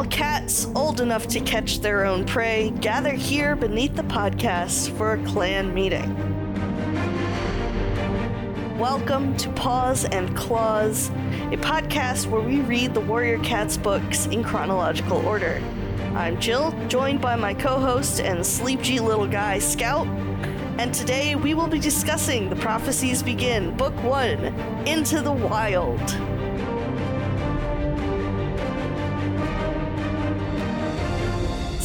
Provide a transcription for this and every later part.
all cats old enough to catch their own prey gather here beneath the podcast for a clan meeting. Welcome to Paws and Clause, a podcast where we read the Warrior Cats books in chronological order. I'm Jill, joined by my co host and sleepy little guy, Scout, and today we will be discussing The Prophecies Begin, Book 1 Into the Wild.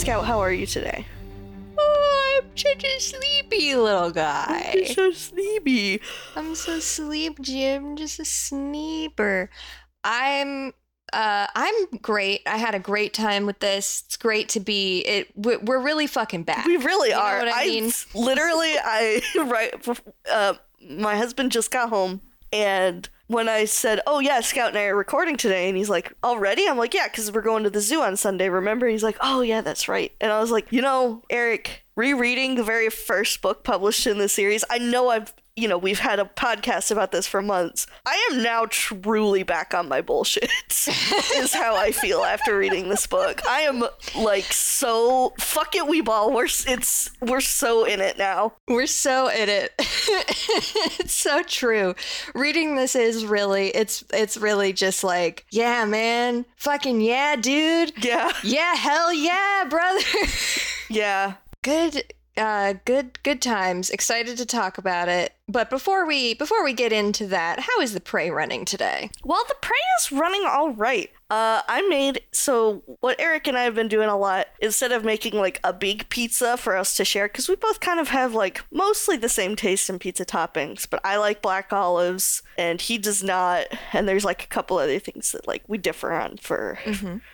Scout, how are you today? Oh, I'm such a sleepy little guy. You're so sleepy. I'm so sleep, Jim. Just a sleeper. I'm uh, I'm great. I had a great time with this. It's great to be. It. we- We're really fucking back. We really You know are. what I mean? literally, I right. Uh, my husband just got home, and when I said, "Oh yeah, Scout and I are recording today," and he's like, "Already?" I'm like, "Yeah, because we're going to the zoo on Sunday. Remember?" And he's like, "Oh yeah, that's right." And I was like, "You know, Eric." Rereading the very first book published in the series, I know I've, you know, we've had a podcast about this for months. I am now truly back on my bullshit, is how I feel after reading this book. I am like so fuck it, we ball. We're it's we're so in it now. We're so in it. it's so true. Reading this is really. It's it's really just like, yeah, man, fucking yeah, dude. Yeah, Yeah, hell yeah, brother. yeah. good uh good good times excited to talk about it but before we before we get into that how is the prey running today Well, the prey is running all right. Uh, I made so what Eric and I have been doing a lot instead of making like a big pizza for us to share because we both kind of have like mostly the same taste in pizza toppings, but I like black olives and he does not. And there's like a couple other things that like we differ on for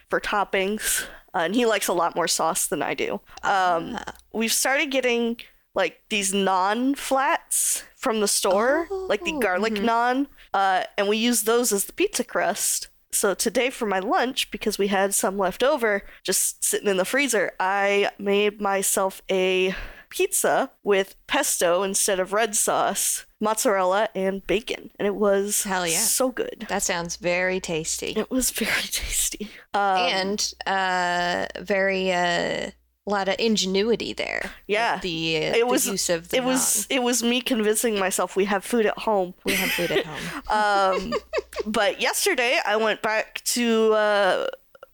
for toppings. Uh, and he likes a lot more sauce than I do. Um, we've started getting like these non flats from the store, like the garlic naan, uh, and we use those as the pizza crust. So today for my lunch, because we had some left over just sitting in the freezer, I made myself a pizza with pesto instead of red sauce, mozzarella, and bacon, and it was Hell yeah. so good. that sounds very tasty It was very tasty. Um, and uh very uh a lot of ingenuity there Yeah. the, uh, it the was use of the it was it was me convincing myself we have food at home. we have food at home Um, but yesterday I went back to uh,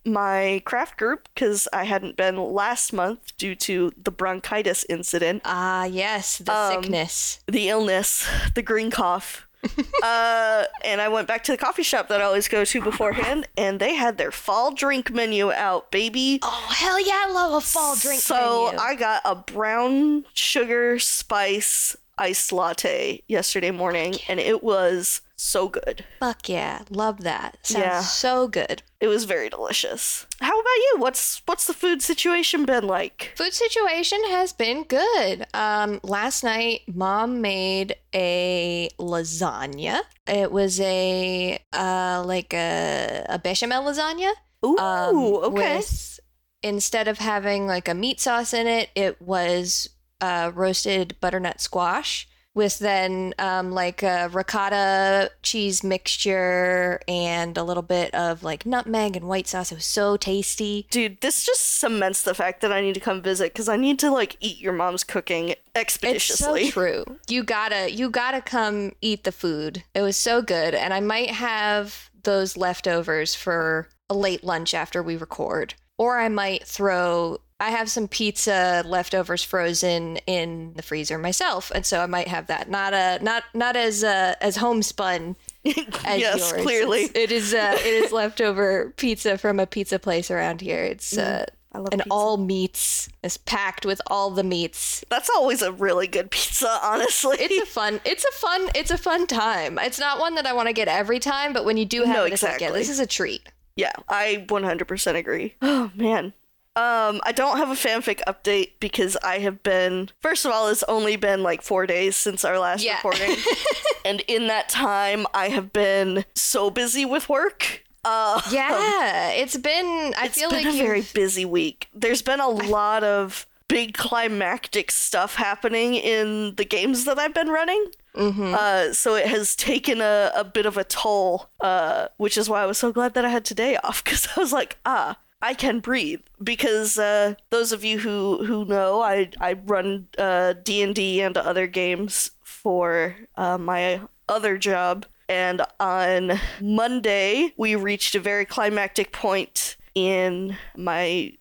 my craft group because I hadn't been last month due to the bronchitis incident, ah yes the Um, sickness the illness, the green cough. uh, and I went back to the coffee shop that I always go to beforehand, and they had their fall drink menu out, baby. oh hell yeah i love a fall drink So menu. I got a brown sugar spice iced latte yesterday morning, and it was so good. fuck yeah love that sounds Yeah. so good It was very delicious. How about you? What's what's the food situation been like? Food situation has been good. Um, last night, mom made a lasagna. It was a uh, like a, a bechamel lasagna. Ooh, um, okay. With instead of having like a meat sauce in it, it was uh, roasted butternut squash with then um, like a ricotta cheese mixture and a little bit of like nutmeg and white sauce. It was so tasty. Dude, this just cements the fact that I need to come visit because I need to like eat your mom's cooking expeditiously. It's so true. You gotta you gotta come eat the food. It was so good, and I might have those leftovers for a late lunch after we record, or I might throw. I have some pizza leftovers frozen in the freezer myself, and so I might have that. Not a not not as uh, as homespun as yes, yours. clearly. It's- it is uh, it is leftover pizza from a pizza place around here. It's uh, I love an pizza. all meats. is packed with all the meats. That's always a really good pizza, honestly. It's a fun. It's a fun. It's a fun time. It's not one that I want to get every time, but when you do have No, it, it's like, yeah, exactly. this is a treat. Yeah, I 100% agree. Oh man. Um, I don't have a fanfic update because I have been. First of all, it's only been like four days since our last Yeah. recording, and in that time, I have been so busy with work. Uh, Yeah, it's been. I it's feel been like a very busy week. There's been a lot of big climactic stuff happening in the games that I've been running. Mm-hmm. Uh, so it has taken a, a bit of a toll, uh, which is why I was so glad that I had today off because I was like, ah, I can breathe because uh, those of you who who know, I I run uh, D and D and other games for uh, my other job, and on Monday we reached a very climactic point in my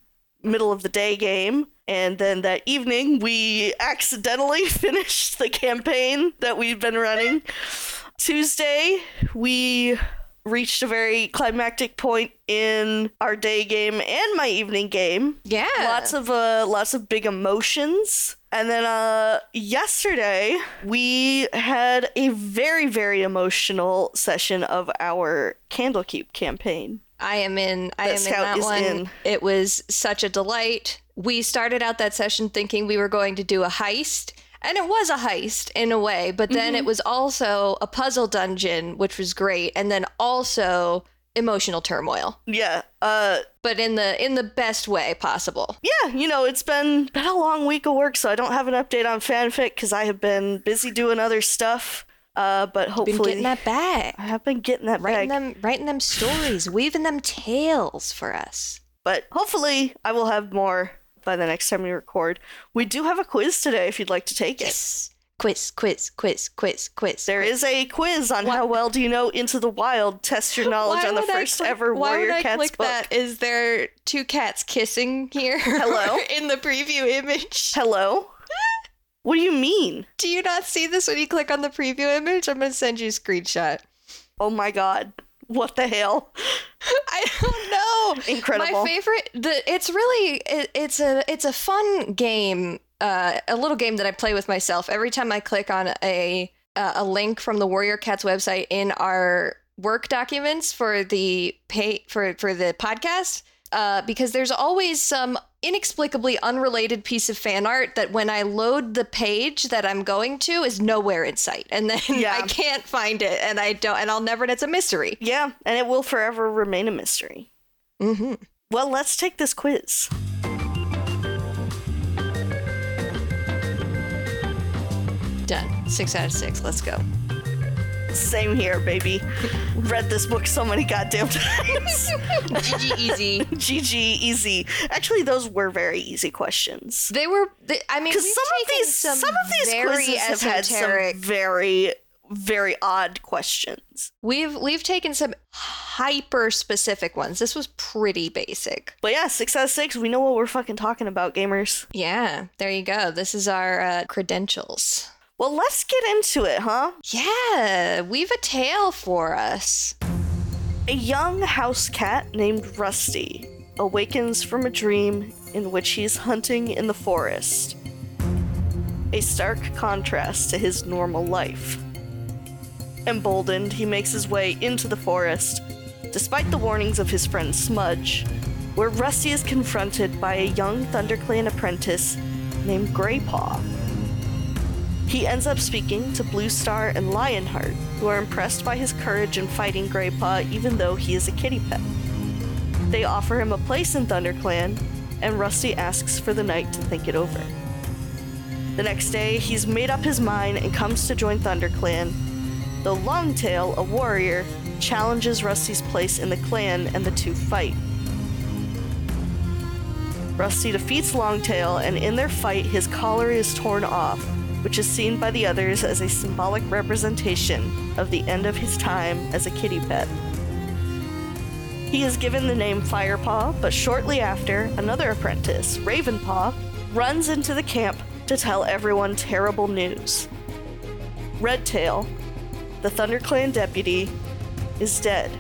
middle of the day game. And then that evening, we accidentally finished the campaign that we've been running. Tuesday, we reached a very climactic point in our day game and my evening game. Yeah. Lots of uh lots of big emotions. And then uh yesterday we had a very very emotional session of our Candlekeep campaign. I am in. I That am in that one. in. It was such a delight. We started out that session thinking we were going to do a heist, and it was a heist in a way. But then Mm-hmm. it was also a puzzle dungeon, which was great, and then also emotional turmoil, Yeah. Uh but in the in the best way possible. yeah, you know, it's been been a long week of work, so I don't have an update on fanfic because I have been busy doing other stuff. Uh, but Been hopefully, getting that bag, I have been getting that writing bag. them, writing them stories, weaving them tales for us. But hopefully, I will have more by the next time we record. We do have a quiz today if you'd like to take it. Yes. Quiz, quiz, quiz, quiz, quiz. There is a quiz on how well do you know Into the Wild. Test your knowledge Why on the first click- ever why Warrior would I Cats click book. that? Is there two cats kissing here? Hello? In the preview image. Hello? what do you mean? Do you not see this when you click on the preview image? I'm gonna send you a screenshot. Oh my god. What the hell? I don't know. Incredible. My favorite. The it's really it, it's a it's a fun game. Uh, a little game that I play with myself every time I click on a uh, a link from the Warrior Cats website in our work documents for the pay for for the podcast. Uh, because there's always some inexplicably unrelated piece of fan art that when I load the page that I'm going to is nowhere in sight, and then Yeah. I can't find it, and I don't, and I'll never. And it's a mystery. Yeah, and it will forever remain a mystery. Mm-hmm. Well, let's take this quiz. Done. Six out of six. Let's go. Same here, baby. Read this book so many goddamn times. GG easy. GG, easy. Actually, those were very easy questions. They were. They, I mean, Because some of these, some, some of these quizzes have had some very, very odd questions. We've we've taken some hyper specific ones. This was pretty basic. But yeah, six out of six. We know what we're fucking talking about, gamers. Yeah, there you go. This is our uh, credentials. Well, let's get into it, huh? Yeah, we've a tale for us. A young house cat named Rusty awakens from a dream in which he's hunting in the forest. A stark contrast to his normal life. Emboldened, he makes his way into the forest, despite the warnings of his friend Smudge, where Rusty is confronted by a young ThunderClan apprentice named Greypaw. He ends up speaking to Blue Star and Lionheart, who are impressed by his courage in fighting Greypaw even though he is a kitty pet. They offer him a place in ThunderClan, and Rusty asks for the night to think it over. The next day, he's made up his mind and comes to join ThunderClan, though Longtail, a warrior, challenges Rusty's place in the clan and the two fight. Rusty defeats Longtail, and in their fight, his collar is torn off, which is seen by the others as a symbolic representation of the end of his time as a kitty pet. He is given the name Firepaw, but shortly after, another apprentice, Ravenpaw, runs into the camp to tell everyone terrible news. Redtail, the ThunderClan deputy, is dead,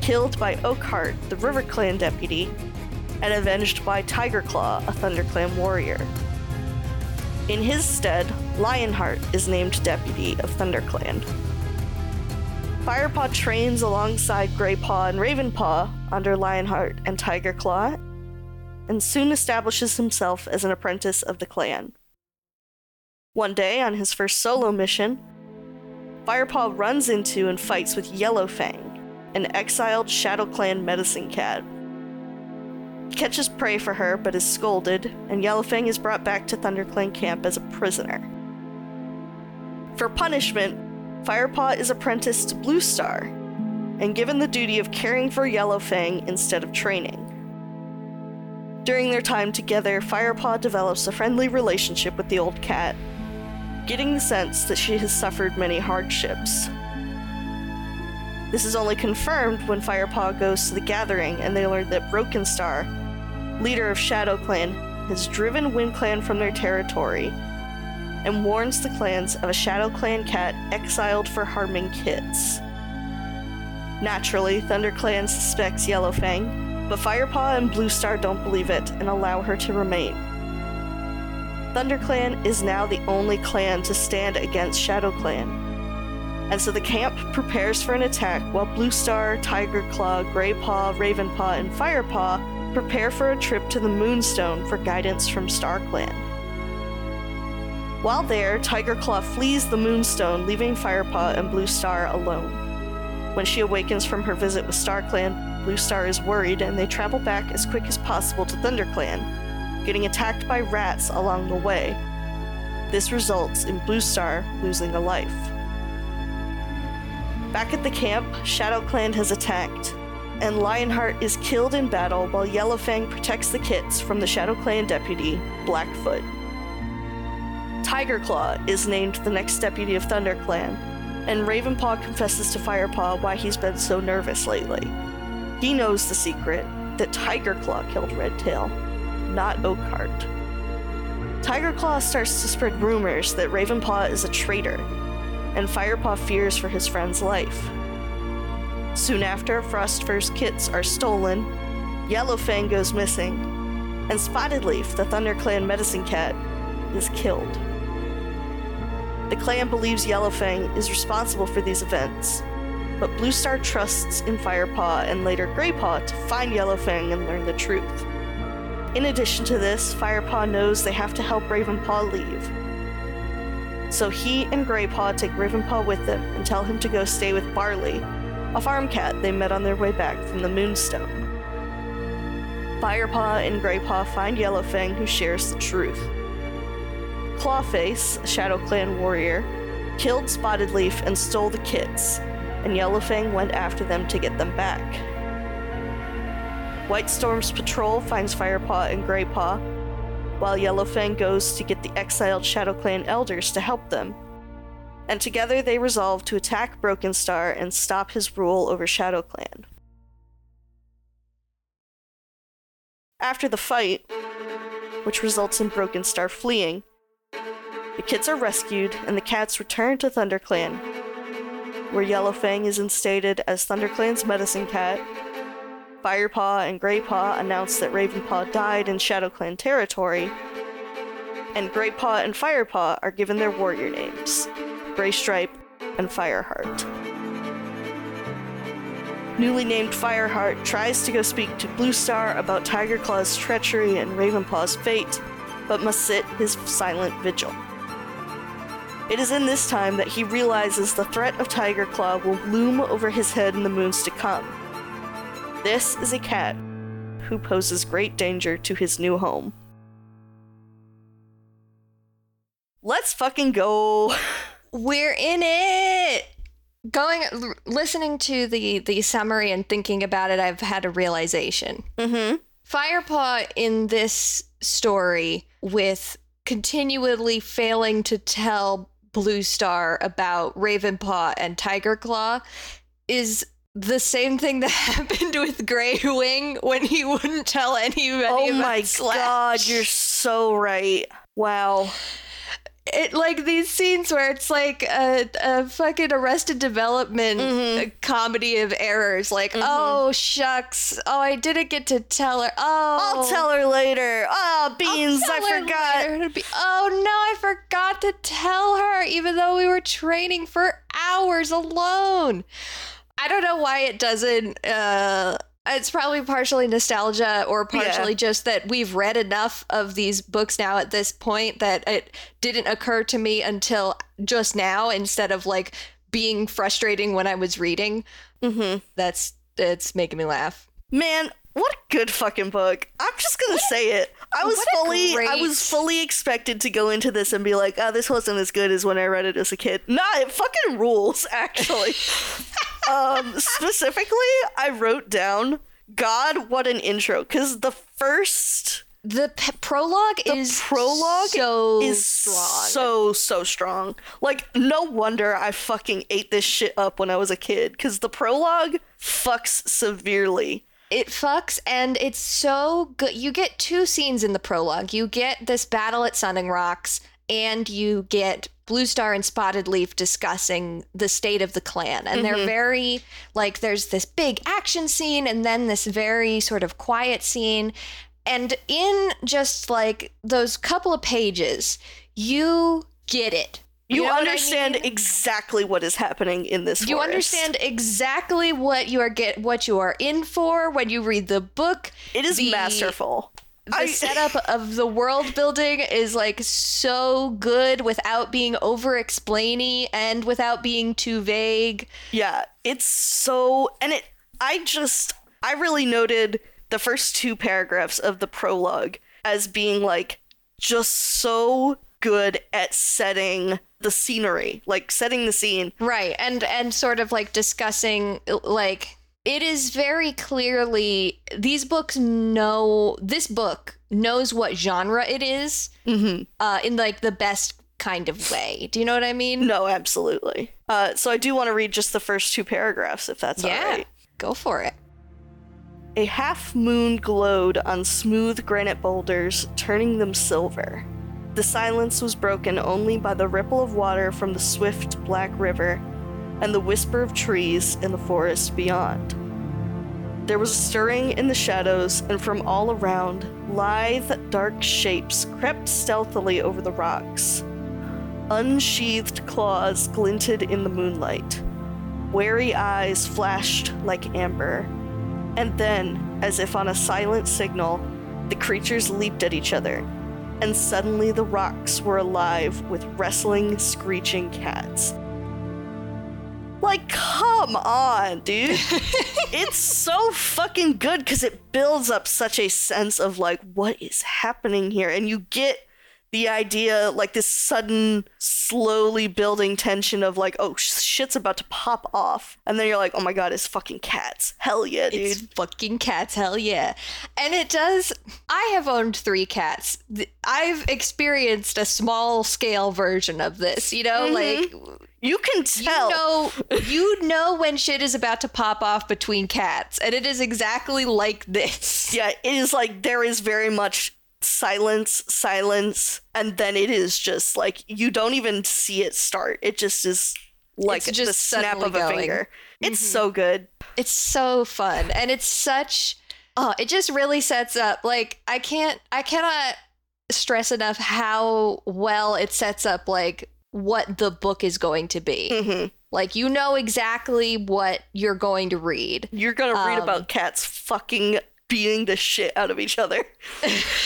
killed by Oakheart, the RiverClan deputy, and avenged by Tigerclaw, a ThunderClan warrior. In his stead, Lionheart is named deputy of ThunderClan. Firepaw trains alongside Greypaw and Ravenpaw under Lionheart and Tigerclaw, and soon establishes himself as an apprentice of the clan. One day, on his first solo mission, Firepaw runs into and fights with Yellowfang, an exiled Shadow Clan medicine cat. He catches prey for her but is scolded, and Yellowfang is brought back to ThunderClan camp as a prisoner. For punishment, Firepaw is apprenticed to Blue Star and given the duty of caring for Yellowfang instead of training. During their time together, Firepaw develops a friendly relationship with the old cat, getting the sense that she has suffered many hardships. This is only confirmed when Firepaw goes to the gathering and they learn that Broken Star, leader of Shadow Clan, has driven Wind Clan from their territory and warns the clans of a Shadow Clan cat exiled for harming kids. Naturally, Thunder Clan suspects Yellowfang, but Firepaw and Blue Star don't believe it and allow her to remain. Thunder Clan is now the only clan to stand against Shadow Clan. And so the camp prepares for an attack while Blue Star, Tiger Claw, Grey Paw, Raven Paw, and Firepaw prepare for a trip to the Moonstone for guidance from Star Clan. While there, Tiger Claw flees the Moonstone, leaving Firepaw and Blue Star alone. When she awakens from her visit with StarClan, Blue Star is worried and they travel back as quick as possible to ThunderClan, getting attacked by rats along the way. This results in Blue Star losing a life. Back at the camp, Shadow Clan has attacked, and Lionheart is killed in battle while Yellowfang protects the kits from the Shadow Clan deputy, Blackfoot. Tiger Claw is named the next deputy of ThunderClan, and Ravenpaw confesses to Firepaw why he's been so nervous lately. He knows the secret that Tiger Claw killed Redtail, not Oakheart. Tiger Claw starts to spread rumors that Ravenpaw is a traitor, and Firepaw fears for his friend's life. Soon after, Frostfur's kits are stolen, Yellowfang goes missing, and Spotted Leaf, the ThunderClan medicine cat, is killed. The clan believes Yellowfang is responsible for these events, but Blue Star trusts in Firepaw and later Greypaw to find Yellowfang and learn the truth. In addition to this, Firepaw knows they have to help Ravenpaw leave. So he and Greypaw take Ravenpaw with them and tell him to go stay with Barley, a farm cat they met on their way back from the Moonstone. Firepaw and Greypaw find Yellowfang, who shares the truth. Clawface, a Shadow Clan warrior, killed Spotted Leaf and stole the kits, and Yellowfang went after them to get them back. White Storm's patrol finds Firepaw and Graypaw, while Yellowfang goes to get the exiled Shadow Clan elders to help them. And together they resolve to attack Broken Star and stop his rule over Shadow Clan. After the fight, which results in Broken Star fleeing, the kids are rescued, and the cats return to ThunderClan, where Yellowfang is instated as ThunderClan's medicine cat. Firepaw and Greypaw announce that Ravenpaw died in ShadowClan territory, and Greypaw and Firepaw are given their warrior names Greystripe and Fireheart. Newly named Fireheart tries to go speak to Blue Star about Tigerclaw's treachery and Ravenpaw's fate, but must sit his silent vigil. It is in this time that he realizes the threat of Tigerclaw will loom over his head in the moons to come. This is a cat who poses great danger to his new home. Let's fucking go. We're in it. Going l- listening to the the summary and thinking about it, I've had a realization. Mm-hmm. Firepaw in this story with continually failing to tell Blue Star about Ravenpaw and Tiger Claw is the same thing that happened with Grey Wing when he wouldn't tell anybody Oh my Slash. god, you're so right. Wow. it like these scenes where it's like a, a fucking arrested development Mhm. uh, comedy of errors like oh shucks oh i didn't get to tell her oh I'll tell her later. Oh beans, I forgot. be, oh no i forgot to tell her even though we were training for hours alone i don't know why it doesn't uh it's probably partially nostalgia or partially just that we've read enough of these books now at this point that it didn't occur to me until just now instead of like being frustrating when I was reading. Mm-hmm. That's it's making me laugh. Man, what a good fucking book. I'm just gonna say it. I was fully I was fully expected to go into this and be like, oh, this wasn't as good as when I read it as a kid. Nah, it fucking rules, actually. um, specifically, I wrote down God, what an intro! Because the first The p- prologue the is prologue so is strong. so so strong. Like no wonder I fucking ate this shit up when I was a kid. Because the prologue fucks severely. It fucks, and it's so good. You get two scenes in the prologue. You get this battle at Sunning Rocks, and you get Blue Star and Spotted Leaf discussing the state of the clan. And they're mm-hmm. very, like, there's this big action scene, and then this very sort of quiet scene. And in just like those couple of pages, you get it. You, know what I understand mean? exactly what is happening in this. You forest. understand exactly what you are get what you are in for when you read the book. It is the- masterful. The I- setup of the world building is like so good without being over explainy and without being too vague. Yeah, it's so and it I just I really noted the first two paragraphs of the prologue as being like just so good at setting the scenery, like setting the scene. Right. And and sort of like discussing like it is very clearly these books know this book knows what genre it is Mm-hmm. uh in like the best kind of way. Do you know what I mean? No, absolutely. Uh, so I do want to read just the first two paragraphs, if that's yeah. all right. Go for it. A half moon glowed on smooth granite boulders, turning them silver. The silence was broken only by the ripple of water from the swift black river and the whisper of trees in the forest beyond. There was a stirring in the shadows, and from all around, lithe, dark shapes crept stealthily over the rocks. Unsheathed claws glinted in the moonlight. Wary eyes flashed like amber. And then, as if on a silent signal, the creatures leaped at each other, and suddenly the rocks were alive with wrestling, screeching cats. Like, come on, dude. it's so fucking good because it builds up such a sense of, like, what is happening here? And you get the idea, like, this sudden, slowly building tension of, like, oh, shit's about to pop off. And then you're like, oh my god, it's fucking cats. Hell yeah, dude. It's fucking cats, hell yeah. And it does. I have owned three cats. I've experienced a small scale version of this, you know? Mm-hmm. Like, You can tell. you know, you know when shit is about to pop off between cats, and it is exactly like this. Yeah, it is like there is very much silence, silence, and then it is just like you don't even see it start. It just is like It's the just snap suddenly of a going. Mm-hmm. finger. It's so good. It's so fun, and it's such. Oh, it just really sets up. Like, I can't, I cannot stress enough how well it sets up, like, what the book is going to be. hmm Like you know exactly what you're going to read. You're gonna read Um, about cats fucking beating the shit out of each other,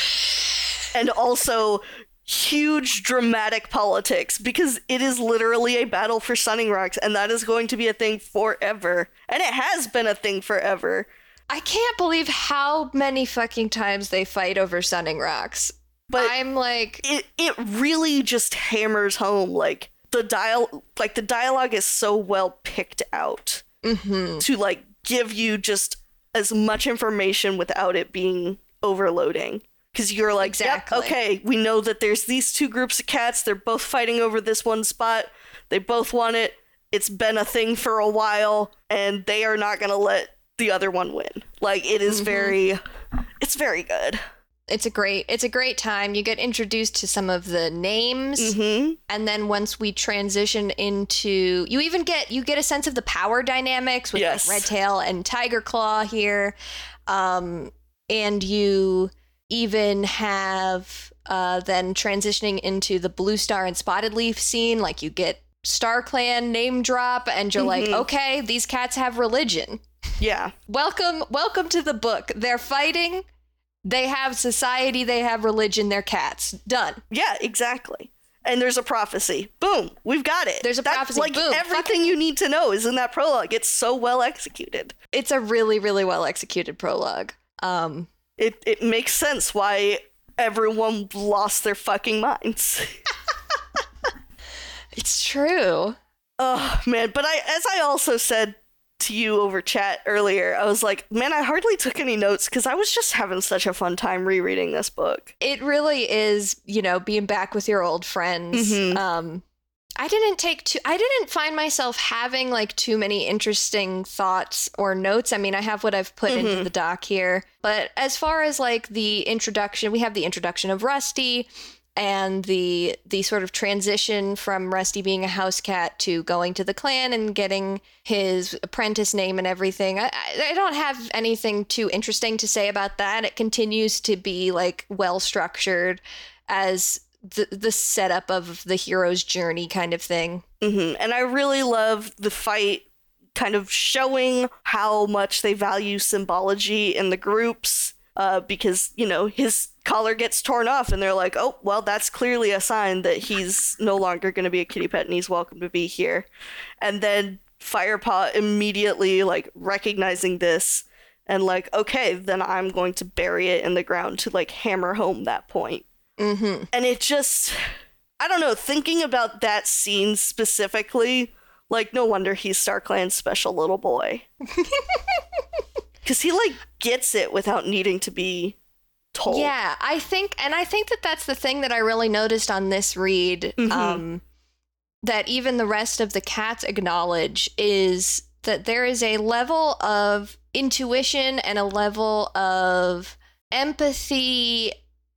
and also huge dramatic politics because it is literally a battle for Sunning Rocks, and that is going to be a thing forever, and it has been a thing forever. I can't believe how many fucking times they fight over Sunning Rocks. But I'm like, it it really just hammers home like the dial like the dialogue is so well picked out mm-hmm. to like give you just as much information without it being overloading. Because you're like Exactly. yep, okay we know that there's these two groups of cats. They're both fighting over this one spot. They both want it. It's been a thing for a while and they are not going to let the other one win. Like it is Mhm. very it's very good it's a great, it's a great time. You get introduced to some of the names, hmm and then once we transition into, you even get you get a sense of the power dynamics with Yes. like Red Tail and Tiger Claw here, um, and you even have uh, then transitioning into the Blue Star and Spotted Leaf scene. Like you get Star Clan name drop, and you're like, Mhm. okay, these cats have religion. yeah Welcome, welcome to the book. They're fighting. They have society. They have religion. They're cats. Done. Yeah, exactly. And there's a prophecy. Boom, we've got it. There's a That- prophecy. Like Boom. everything you need to know is in that prologue. It's so well executed. It's a really, really well executed prologue. Um, It it makes sense why everyone lost their fucking minds. it's true. oh man, but I as I also said to you over chat earlier, I was like, man, I hardly took any notes because I was just having such a fun time rereading this book. It really is, you know, being back with your old friends. Mhm. Um, I didn't take too. I didn't find myself having like too many interesting thoughts or notes. I mean, I have what I've put into Mhm. the doc here, but as far as like the introduction, we have the introduction of Rusty and the the sort of transition from Rusty being a house cat to going to the clan and getting his apprentice name and everything. I, I don't have anything too interesting to say about that. It continues to be like well structured as the the setup of the hero's journey kind of thing. hmm And I really love the fight kind of showing how much they value symbology in the groups. Uh, because, you know, his collar gets torn off and they're like, oh, well, that's clearly a sign that he's no longer going to be a kitty pet and he's welcome to be here. And then Firepaw immediately, like, recognizing this and, like, okay, then I'm going to bury it in the ground to, like, hammer home that point Mm-hmm. and it just i don't know thinking about that scene specifically like no wonder he's starclan's special little boy because he like gets it without needing to be told Yeah, I think, and I think that that's the thing that I really noticed on this read. Mhm. Um, that even the rest of the cats acknowledge is that there is a level of intuition and a level of empathy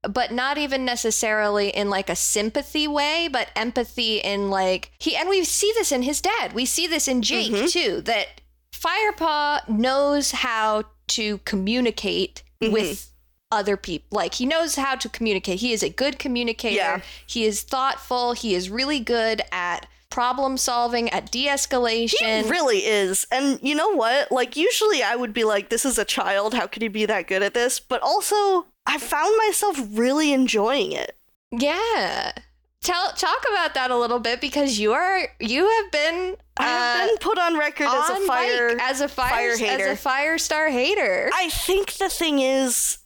but not even necessarily in like a sympathy way but empathy in like he and we see this in his dad we see this in jake Mhm. too that firepaw knows how to communicate Mhm. with other people like he knows how to communicate. He is a good communicator. Yeah. he is thoughtful. He is really good at problem solving at de-escalation. He really is. And you know what? Like usually i would be like this is a child. How could he be that good at this? But also i found myself really enjoying it. Yeah. Tell talk about that a little bit because you are you have been i have uh, been put on record as a fire as a fire, fire as hater. a fire star hater. I think the thing is,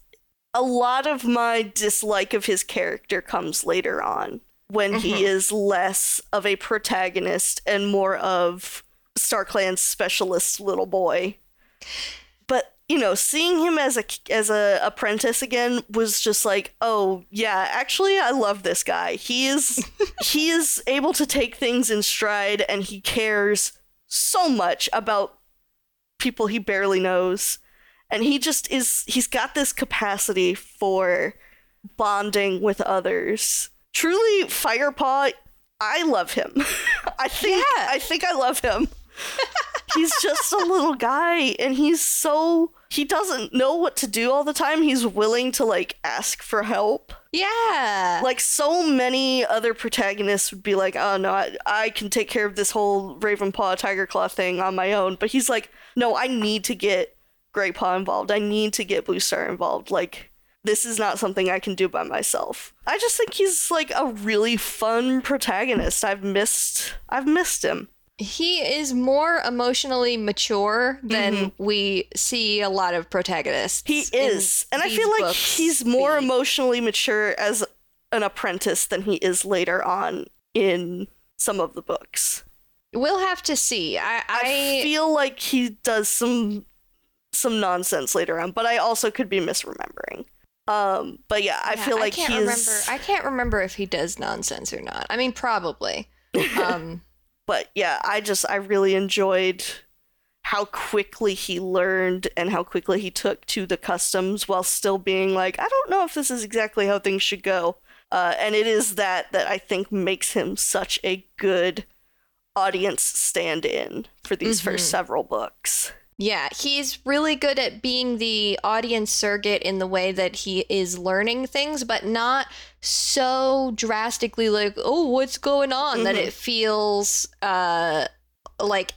a lot of my dislike of his character comes later on when he Mhm. is less of a protagonist and more of StarClan's specialist little boy. But you know, seeing him as a as a apprentice again was just like, oh yeah, actually, I love this guy. He is he is able to take things in stride, and he cares so much about people he barely knows and he just is he's got this capacity for bonding with others truly firepaw i love him i think Yeah. i think i love him he's just a little guy and he's so he doesn't know what to do all the time he's willing to like ask for help yeah. like so many other protagonists would be like, "Oh no, I, I can take care of this whole Ravenpaw Tiger Claw thing on my own." But he's like, "No, I need to get Grey Paw involved. I need to get Blue Star involved. Like this is not something I can do by myself." I just think he's like a really fun protagonist. I've missed I've missed him. he is more emotionally mature than mm-hmm. we see a lot of protagonists. He is. And I feel like he's more be. emotionally mature as an apprentice than he is later on in some of the books. We'll have to see. I, I I, feel like he does some some nonsense later on, but I also could be misremembering. Um, but yeah, I yeah, feel like I can't he's remember. I can't remember if he does nonsense or not. I mean, probably. Um, but yeah, I just I really enjoyed how quickly he learned and how quickly he took to the customs while still being like, I don't know if this is exactly how things should go. Uh, and it is that that I think makes him such a good audience stand-in for these first several books. Yeah, he's really good at being the audience surrogate in the way that he is learning things, but not so drastically like, oh, what's going on? That Mhm. it feels uh like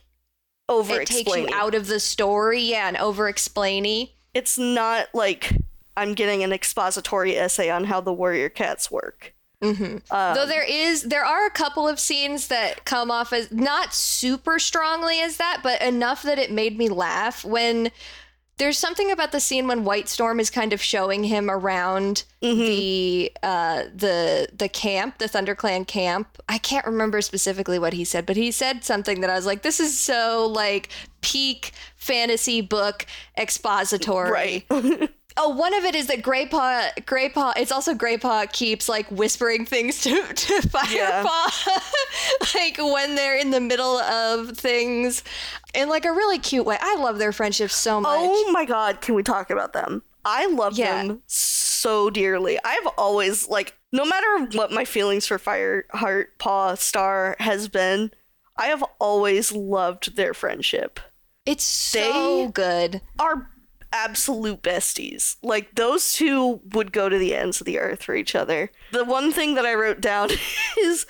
Over it takes you out of the story, yeah, and over explainy. it's not like I'm getting an expository essay on how the warrior cats work. Hmm Um, Though there is, there are a couple of scenes that come off as not super strongly as that, but enough that it made me laugh when there's something about the scene when White Storm is kind of showing him around the uh, the the camp, the ThunderClan camp. I can't remember specifically what he said, but he said something that I was like, "This is so like peak fantasy book expository." Right. Oh, one of it is that Greypaw, Greypaw, it's also Greypaw keeps like whispering things to, to Firepaw, like when they're in the middle of things in like a really cute way. I love their friendship so much. Oh my god, can we talk about them? I love Yeah. them so dearly. I've always like no matter what my feelings for Fireheart Paw Star has been, I have always loved their friendship. It's so They- good. Are absolute besties. Like those two would go to the ends of the earth for each other. The one thing that I wrote down is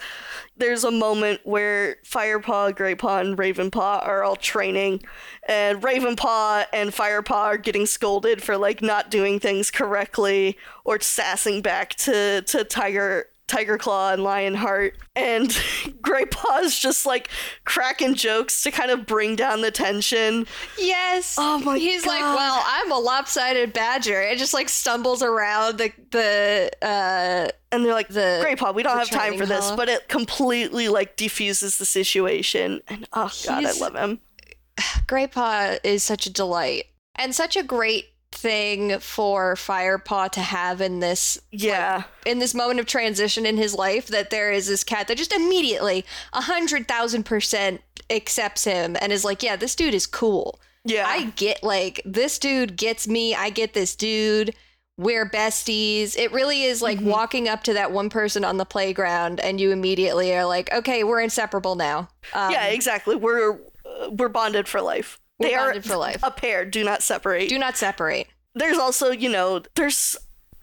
there's a moment where Firepaw, Greypaw, and Ravenpaw are all training, and Ravenpaw and Firepaw are getting scolded for like not doing things correctly or sassing back to to Tiger Tiger Claw and Lionheart, and Greypaw is just like cracking jokes to kind of bring down the tension. Yes. Oh my god. He's like, well, I'm a lopsided badger. It just like stumbles around the the uh And they're like, The- Greypaw, we don't have time for this, hollow. but it completely like defuses the situation. And oh god, I love him. Greypaw is such a delight and such a great thing for Firepaw to have in this Yeah. in this moment of transition in his life that there is this cat that just immediately a hundred thousand percent accepts him and is like, yeah, this dude is cool. yeah. I get like this dude gets me. I get this dude. We're besties. It really is like Mhm. walking up to that one person on the playground and you immediately are like, okay, we're inseparable now. Um, yeah, exactly. We're uh, we're bonded for life. We're they are for life. a pair. Do not separate. Do not separate. there's also, you know, there's,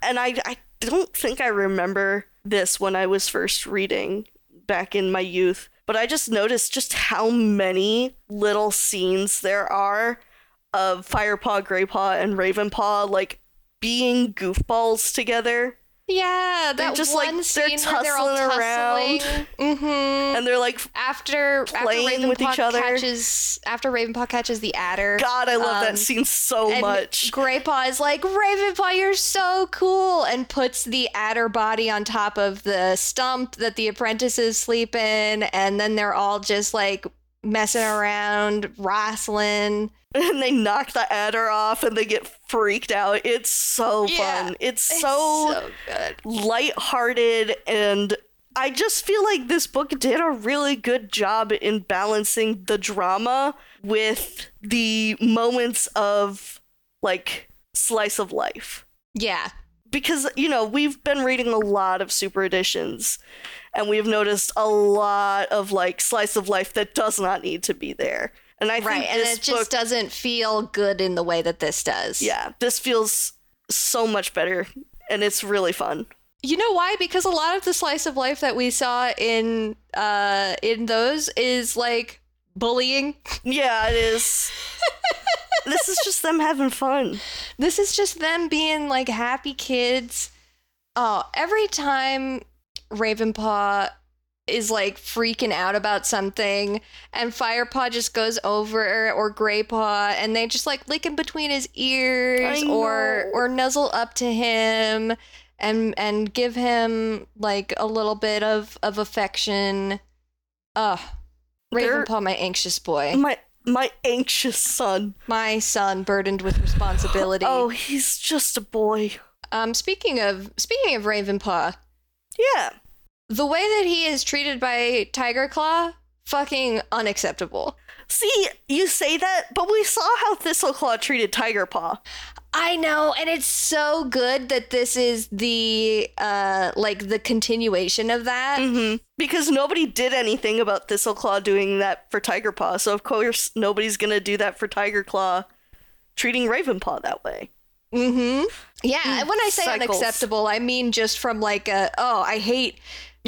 and I I don't think I remember this when I was first reading back in my youth, but I just noticed just how many little scenes there are of Firepaw, Graypaw, and Ravenpaw like being goofballs together. Yeah, They're that just, one like, they're scene where they're all tussling around. Mm-hmm. And they're like, After Playing after Ravenpaw with each other. catches after Ravenpaw catches the adder. God, I love Um, that scene so and much. Greypaw is like, Ravenpaw, you're so cool, and puts the adder body on top of the stump that the apprentices sleep in, and then they're all just like messing around, wrestling. and they knock the adder off and they get freaked out. It's so Yeah, fun. It's It's so, good. lighthearted and I just feel like this book did a really good job in balancing the drama with the moments of like slice of life. Yeah. Because, you know, we've been reading a lot of super editions and we've noticed a lot of like slice of life that does not need to be there. And I Right. think And this it just book doesn't feel good in the way that this does. yeah, this feels so much better and it's really fun. You know why? Because a lot of the slice of life that we saw in uh in those is like bullying. Yeah, it is. this is just them having fun. This is just them being like happy kids. Oh, every time Ravenpaw is like freaking out about something and Firepaw just goes over or Greypaw and they just like lick him between his ears or or nuzzle up to him and and give him like a little bit of of affection. Ugh. They're- Ravenpaw, my anxious boy. My my anxious son. My son burdened with responsibility. Oh, he's just a boy. Um, speaking of speaking of Ravenpaw, Yeah. The way that he is treated by Tiger Claw, fucking unacceptable. See, you say that, but we saw how Thistleclaw treated Tiger Paw. I know, and it's so good that this is the uh like the continuation of that. Mm-hmm. Because nobody did anything about Thistleclaw doing that for Tiger Paw, so of course nobody's gonna do that for Tiger Claw treating Ravenpaw that way. Mm-hmm. Yeah, and when I say Cycles. unacceptable, I mean just from like a oh, I hate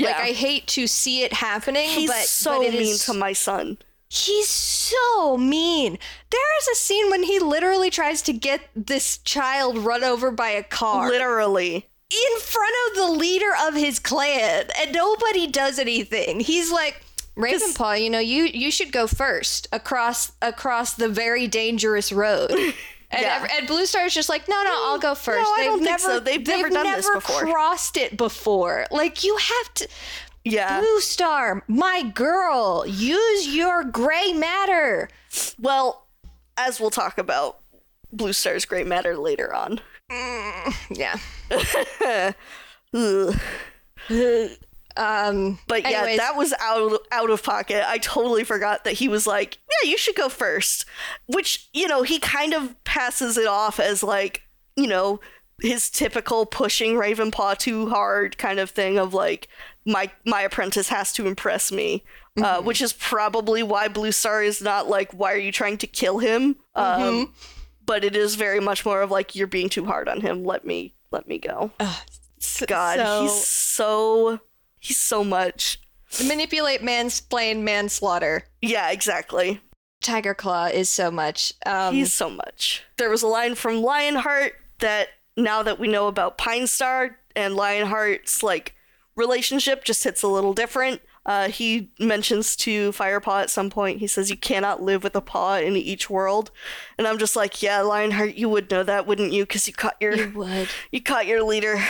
like I hate to see it happening. He's but so but it mean is- to my son. He's so mean. There is a scene when he literally tries to get this child run over by a car Literally. in front of the leader of his clan, and nobody does anything. He's like, Ravenpaw, you know, you you should go first across across the very dangerous road. And, Yeah. ev- and Blue Star is just like, no, no, I'll go first. I they've don't think so. They've never done this before." crossed it before. Like you have to. Yeah. Blue Star, my girl, use your gray matter. Well, as we'll talk about, Blue Star's gray Matter later on. Mm, yeah. Um. But yeah, anyways, that was out out of pocket. I totally forgot that he was like, "Yeah, you should go first. Which, you know, he kind of passes it off as like, you know, his typical pushing Ravenpaw too hard kind of thing of like my my apprentice has to impress me. Uh, which is probably why Blue Star is not like, why are you trying to kill him? Um, but it is very much more of like, you're being too hard on him. Let me let me go. God, so- he's so he's so much. manipulate, mansplain, manslaughter. Yeah, exactly. Tiger Claw is so much. Um, He's so much. There was a line from Lionheart that now that we know about Pine Star and Lionheart's like relationship just hits a little different. Uh, he mentions to Firepaw at some point. He says, "You cannot live with a paw in each world," and I'm just like, "Yeah, Lionheart, you would know that, wouldn't you? Because you caught your you would. you caught your leader.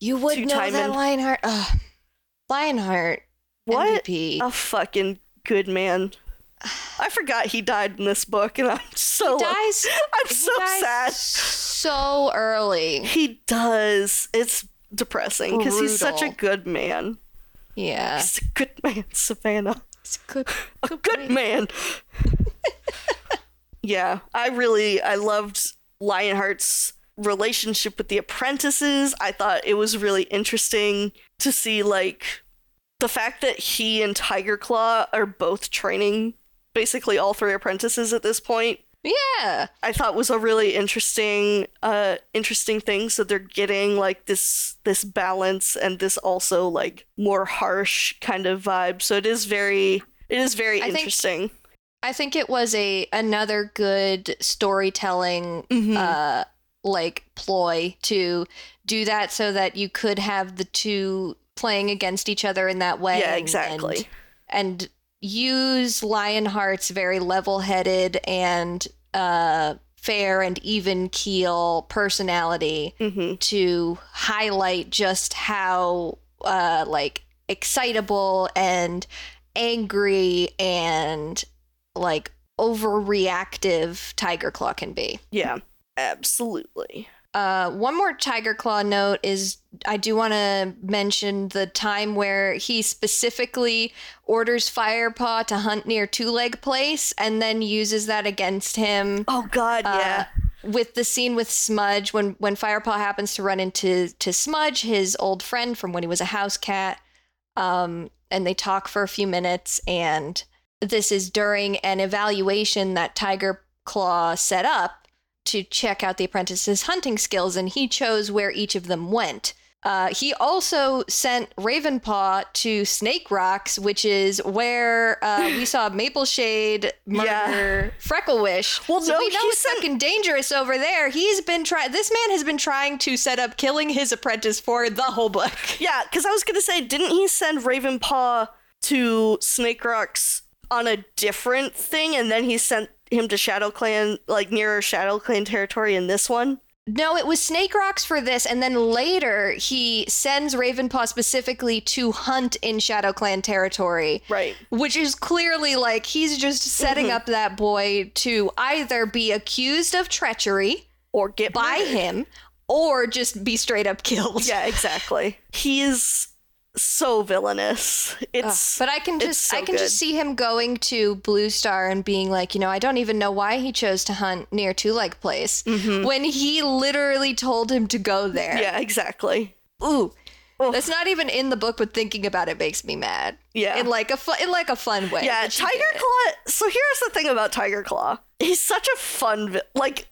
You would know that in- Lionheart. Ugh. Lionheart. What MVP. a fucking good man." I forgot he died in this book, and I'm so he dies. I'm so sad. So early. He does. It's depressing because he's such a good man. Yeah. He's a good man, Savannah. It's good. A good man. yeah, I really I loved Lionheart's relationship with the apprentices. I thought it was really interesting to see like the fact that he and Tiger Claw are both training basically all three apprentices at this point. Yeah. I thought was a really interesting uh interesting thing so they're getting like this this balance and this also like more harsh kind of vibe so it is very it is very I think- interesting I think it was a another good storytelling Mhm. uh like ploy to do that so that you could have the two playing against each other in that way. yeah and- exactly and use Lionheart's very level-headed and uh, fair and even keel personality hmm to highlight just how uh, like excitable and angry and like overreactive Tiger Claw can be. yeah absolutely Uh, one more Tiger Claw note is I do want to mention the time where he specifically orders Firepaw to hunt near Two Leg Place and then uses that against him. oh god uh, yeah with the scene with Smudge when when Firepaw happens to run into to Smudge, his old friend from when he was a house cat, um, and they talk for a few minutes, and this is during an evaluation that Tiger Claw set up to check out the apprentice's hunting skills, and he chose where each of them went. Uh, he also sent Ravenpaw to Snake Rocks, which is where uh, we saw Maple Shade murder Freckle Wish. Well, so no, we know it's sent- fucking dangerous over there. He's been trying. This man has been trying to set up killing his apprentice for the whole book. yeah because i was gonna say didn't he send ravenpaw to snake rocks on a different thing and then he sent him to shadow clan like nearer shadow clan territory in this one No, it was Snake Rocks for this, and then later he sends Ravenpaw specifically to hunt in Shadow Clan territory. right Which is clearly like he's just setting Mm-hmm. up that boy to either be accused of treachery or get by murdered. him or just be straight up killed. Yeah, exactly. He is so villainous. It's But I can just so I can good. just see him going to Blue Star and being like, you know, I don't even know why he chose to hunt near Two Leg Place when he literally told him to go there. Mm-hmm. yeah, exactly. Ooh. Oof. That's not even in the book, but thinking about it makes me mad. Yeah. In like a fun, in like a fun way. Yeah, Tiger. Claw. So here's the thing about Tiger Claw. He's such a fun vi- like.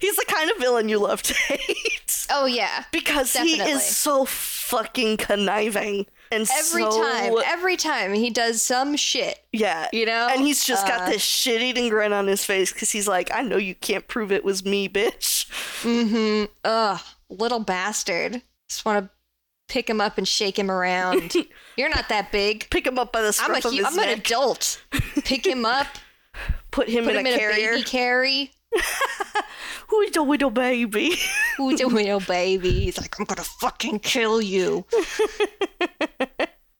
He's the kind of villain you love to hate Oh yeah. because he is so fucking conniving and Every so- time, every time he does some shit, Yeah, you know. and he's just got Uh, this shit-eating grin on his face because he's like, "I know you can't prove it was me, bitch." Mm-hmm. Ugh, little bastard. Just want to pick him up and shake him around. You're not that big. Pick him up by the I'm a of his I'm an adult. Pick him up. put him Put in him a in carrier. a baby carry. Who's the little baby? Who's the little baby? He's like, I'm gonna fucking kill you.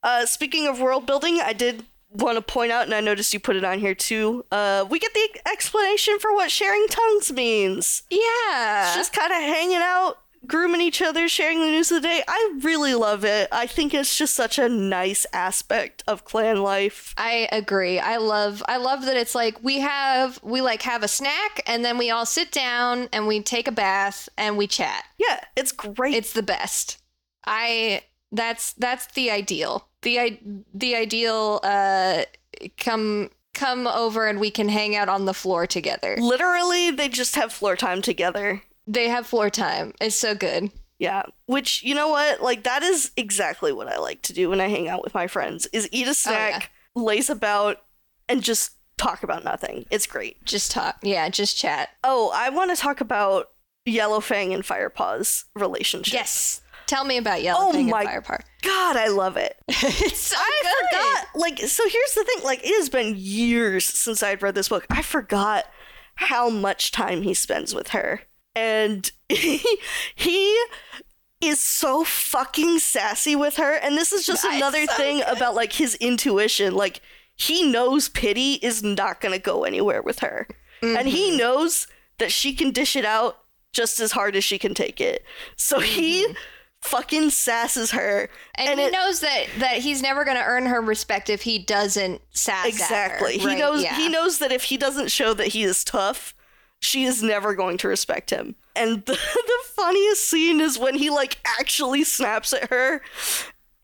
Uh, speaking of world building, I did want to point out, and I noticed you put it on here too. Uh, we get the explanation for what sharing tongues means. Yeah. It's just kind of hanging out, grooming each other, sharing the news of the day. I really love it. I think it's just such a nice aspect of clan life. I agree. I love I love that it's like we have we like have a snack and then we all sit down and we take a bath and we chat. Yeah, it's great. It's the best. I that's that's the ideal. The i- the ideal uh come come over and we can hang out on the floor together. Literally, they just have floor time together. They have floor time. It's so good. Yeah, which you know what? Like that is exactly what I like to do when I hang out with my friends. Is eat a oh, snack, laze about, and just talk about nothing. It's great. Just talk. Yeah, just chat. Oh, I want to talk about Yellowfang and Firepaw's relationship. Yes. Tell me about Yellow Oh Thing my- and Firepaw. God, I love it. it's so I good. forgot. Like, so here's the thing. Like, it has been years since I'd read this book. I forgot how much time he spends with her, and he is so fucking sassy with her. And this is just another so thing about like his intuition. Like, he knows pity is not gonna go anywhere with her, and Mm-hmm. he knows that she can dish it out just as hard as she can take it. So he. Fucking sasses her, Mm-hmm. And, and he it- knows that that he's never going to earn her respect if he doesn't sass Exactly. Her, he knows Yeah. he knows that if he doesn't show that he is tough, she is never going to respect him. And the, the funniest scene is when he like actually snaps at her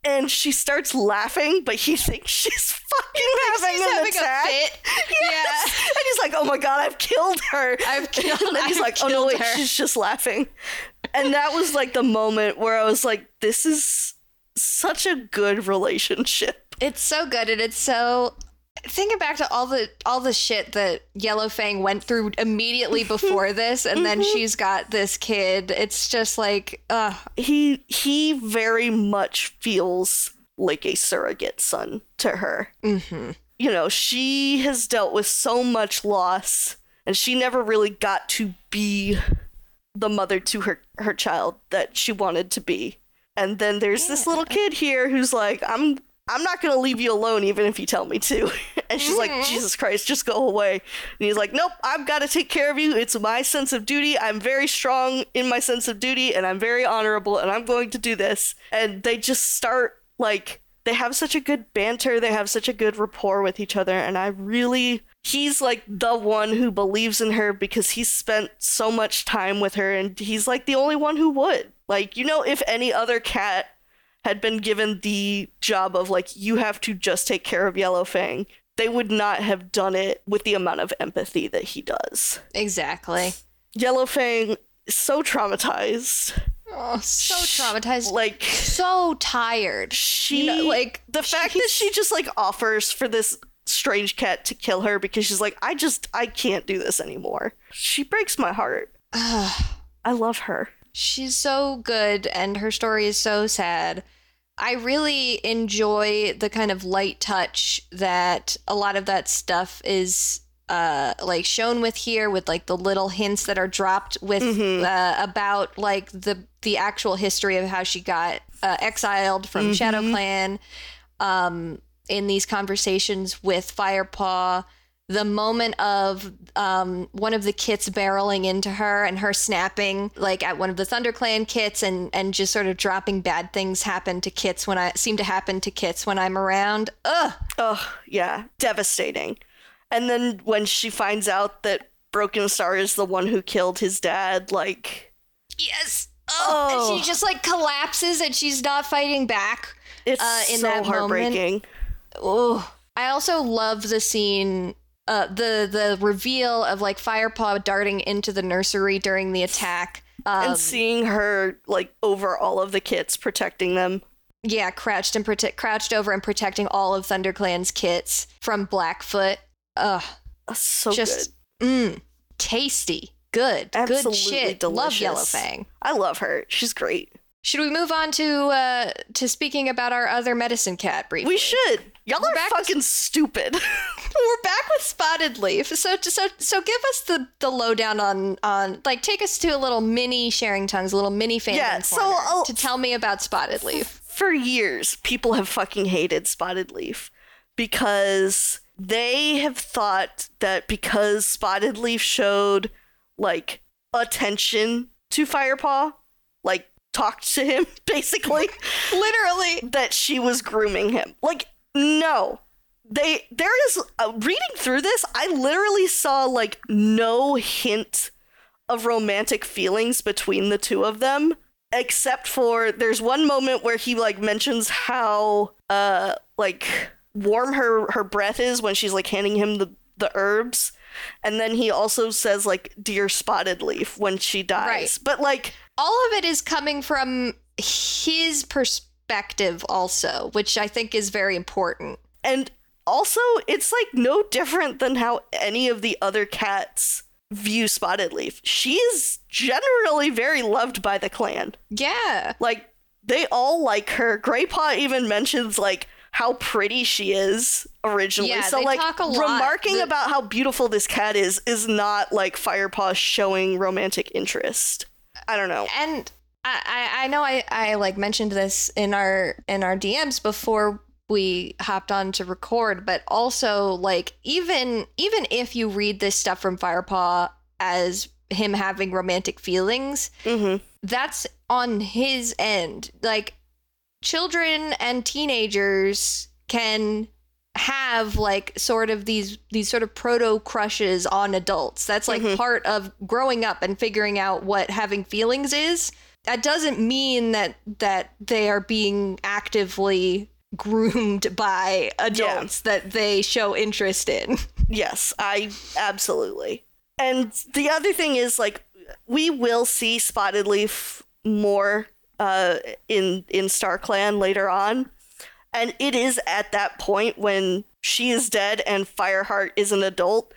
and she starts laughing, but he thinks she's fucking having She's an having attack. a fit. Yes. And he's like, "Oh my god, I've killed her." I've killed- her. And he's I've like, "Oh no, wait, her." she's just laughing." And that was like the moment where I was like, "This is such a good relationship." It's so good, and it's so. Thinking back to all the all the shit that Yellow Fang went through immediately before this, and then Mm-hmm. she's got this kid. It's just like, uh, he he very much feels like a surrogate son to her. mhm. You know, she has dealt with so much loss and she never really got to be the mother to her her child that she wanted to be. And then there's this little kid here who's like, "I'm I'm not going to leave you alone even if you tell me to." and she's like, mm. "Jesus Christ, just go away." And he's like, "Nope, I've got to take care of you. It's my sense of duty. I'm very strong in my sense of duty and I'm very honorable and I'm going to do this." And they just start like they have such a good banter, they have such a good rapport with each other and I really he's like the one who believes in her because he's spent so much time with her and he's like the only one who would. Like, you know, if any other cat had been given the job of like you have to just take care of Yellow Fang, they would not have done it with the amount of empathy that he does. exactly. Yellow Fang so traumatized. Oh, so traumatized. Like so tired. she You know, like the fact that she just like offers for this strange cat to kill her because she's like I just I can't do this anymore. She breaks my heart. I love her. She's so good, and her story is so sad. I really enjoy the kind of light touch that a lot of that stuff is uh like shown with here with like the little hints that are dropped with uh, about like the the actual history of how she got uh, exiled from Shadow Clan um in these conversations with Firepaw the moment of um, one of the kits barreling into her and her snapping like at one of the ThunderClan kits and and just sort of dropping bad things happen to kits when I seem to happen to kits when I'm around. Ugh. Oh, yeah, devastating. And then when she finds out that Broken Star is the one who killed his dad, like Yes. Oh. Ugh. And she just like collapses and she's not fighting back. it's Uh, in so that moment- heartbreaking. Oh, I also love the scene, uh, the the reveal of like Firepaw darting into the nursery during the attack. Um, and seeing her like over all of the kits protecting them. yeah, crouched and prote- crouched over and protecting all of ThunderClan's kits from Blackfoot. Ugh, That's so just good. mm, tasty, good, Absolutely good shit. delicious. Love Yellowfang. I love her. She's great. Should we move on to uh to speaking about our other medicine cat briefly? We should. Y'all We're are fucking stupid. We're back with Spotted Leaf. So so so give us the the lowdown on on like take us to a little mini sharing tongues, a little mini fan Yeah, so I'll- to tell me about Spotted Leaf. For years, people have fucking hated Spotted Leaf because they have thought that because Spotted Leaf showed like attention to Firepaw, like talked to him basically, Literally. that she was grooming him. Like no. They there is uh, reading through this, I literally saw like no hint of romantic feelings between the two of them except for there's one moment where he like mentions how uh like warm her her breath is when she's like handing him the the herbs and then he also says like dear spotted leaf when she dies Right. but like All of it is coming from his perspective also, which I think is very important. and also it's like no different than how any of the other cats view spotted leaf she's generally very loved by the clan Yeah. like they all like her graypaw even mentions like how pretty she is originally Yeah, so they like talk a lot. remarking The- about how beautiful this cat is is not like firepaw showing romantic interest i don't know and I, I know I, I like mentioned this in our in our DMs before we hopped on to record, but also like even even if you read this stuff from Firepaw as him having romantic feelings, hmm that's on his end. Like children and teenagers can have like sort of these these sort of proto crushes on adults. That's like Mhm. part of growing up and figuring out what having feelings is. That doesn't mean that that they are being actively groomed by adults that they show interest in. Yes, I absolutely. And the other thing is like we will see Spotted Leaf more uh in in Star Clan later on. And it is at that point when she is dead and Fireheart is an adult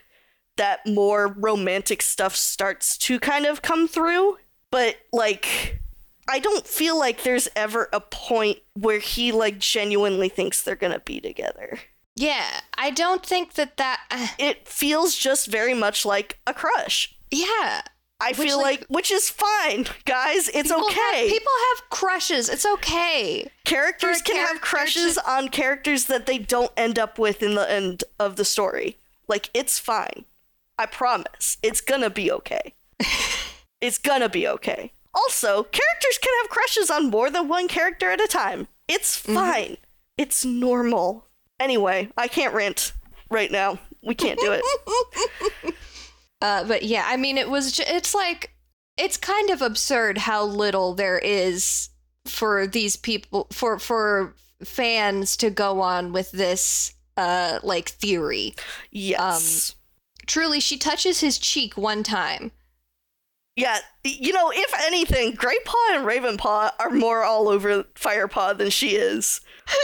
that more romantic stuff starts to kind of come through. But like I don't feel like there's ever a point where he like genuinely thinks they're to be together. Yeah, I don't think that that uh, It feels just very much like a crush. yeah, I Which, feel like- like, which is fine, guys. It's People okay. Have, people have crushes. It's okay. characters can have crushes to- on characters that they don't end up with in the end of the story. Like it's fine. I promise. It's gonna be okay. it's gonna be okay. Also, characters can have crushes on more than one character at a time. It's Mm-hmm. fine. It's normal. Anyway, I can't rant right now. We can't do it. Uh, but yeah, I mean, it was. Ju- it's like it's kind of absurd how little there is for these people for for fans to go on with this uh like theory. Yes. Truly, she touches his cheek one time. Yeah, you know, if anything, Greypaw and Ravenpaw are more all over Firepaw than she is.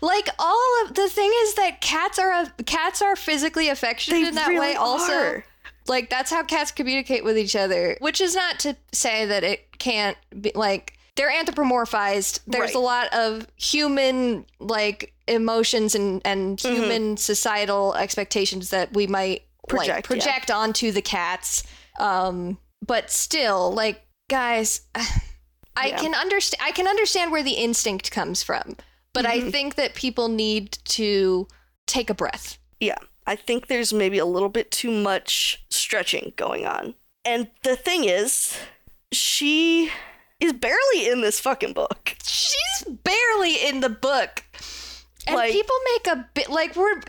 Like all of the thing is that cats are a, cats are physically affectionate They in that really way. Also, are. Like that's how cats communicate with each other which is not to say that it can't be like they're anthropomorphized there's Right. a lot of human like emotions and and Mm-hmm. human societal expectations that we might Project, like project onto the cats um but still like guys i Yeah. can understand i can understand where the instinct comes from but i Mm-hmm. think that people need to take a breath Yeah, I think there's maybe a little bit too much stretching going on. And the thing is, she is barely in this fucking book. she's barely in the book. And Like- people make a bit like we're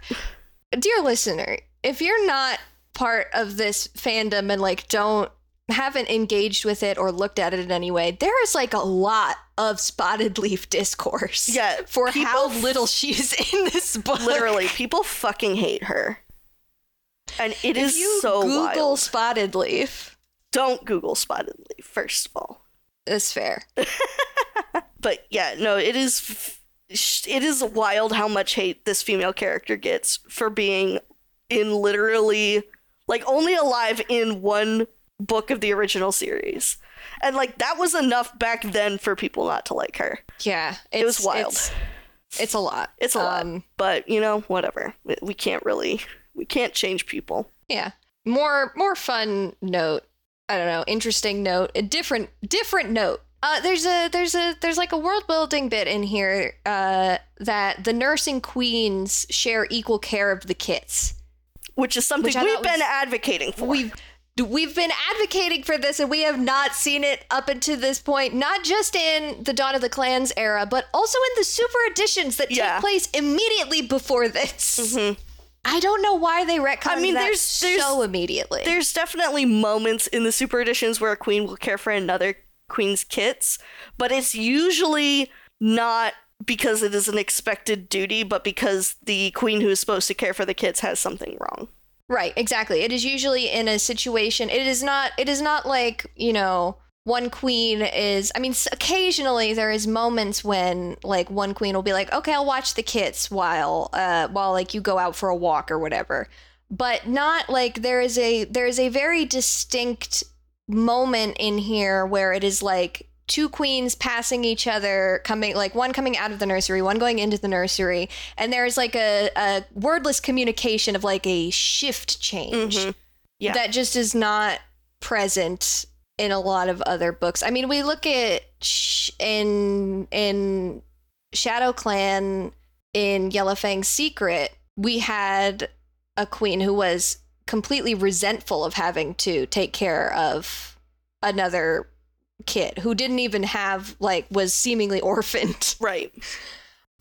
dear listener, if you're not part of this fandom and like don't haven't engaged with it or looked at it in any way, there is like a lot of spotted leaf discourse. Yeah, For how little she's in this book. Literally, people fucking hate her. And it If is you so Google wild. spotted leaf, Don't Google Spotted Leaf, first of all. it's fair. But yeah, no, it is. F- it is wild how much hate this female character gets for being in literally like only alive in one book of the original series. And like that was enough back then for people not to like her. Yeah, It was wild. It's, it's a lot. It's a lot. Um, But, you know, whatever. We- We can't really we can't change people. Yeah. More more fun note. I don't know, interesting note. A different different note. Uh, there's a there's a there's like a world building bit in here uh, that the nursing queens share equal care of the kits. Which is something Which we've been was- advocating for. We've we've been advocating for this and we have not seen it up until this point not just in the dawn of the clans era but also in the super editions that Yeah. take place immediately before this mm-hmm. i don't know why they retconned I mean, that there's- there's- so immediately There's definitely moments in the super editions where a queen will care for another queen's kits, but it's usually not because it is an expected duty, but because the queen who is supposed to care for the kits has something wrong. Right, exactly. It is usually in a situation. It is not. It is not like you know one queen is. I mean, occasionally there is moments when like one queen will be like, okay, I'll watch the kids while uh while like you go out for a walk or whatever. But not like there is a there is a very distinct moment in here where it is like two queens passing each other coming like one coming out of the nursery one going into the nursery and there's like a, a wordless communication of like a shift change Mhm. Yeah. that just is not present in a lot of other books i mean we look at sh- in in shadow clan in yellowfang's secret we had a queen who was completely resentful of having to take care of another kid who didn't even have like was seemingly orphaned Right.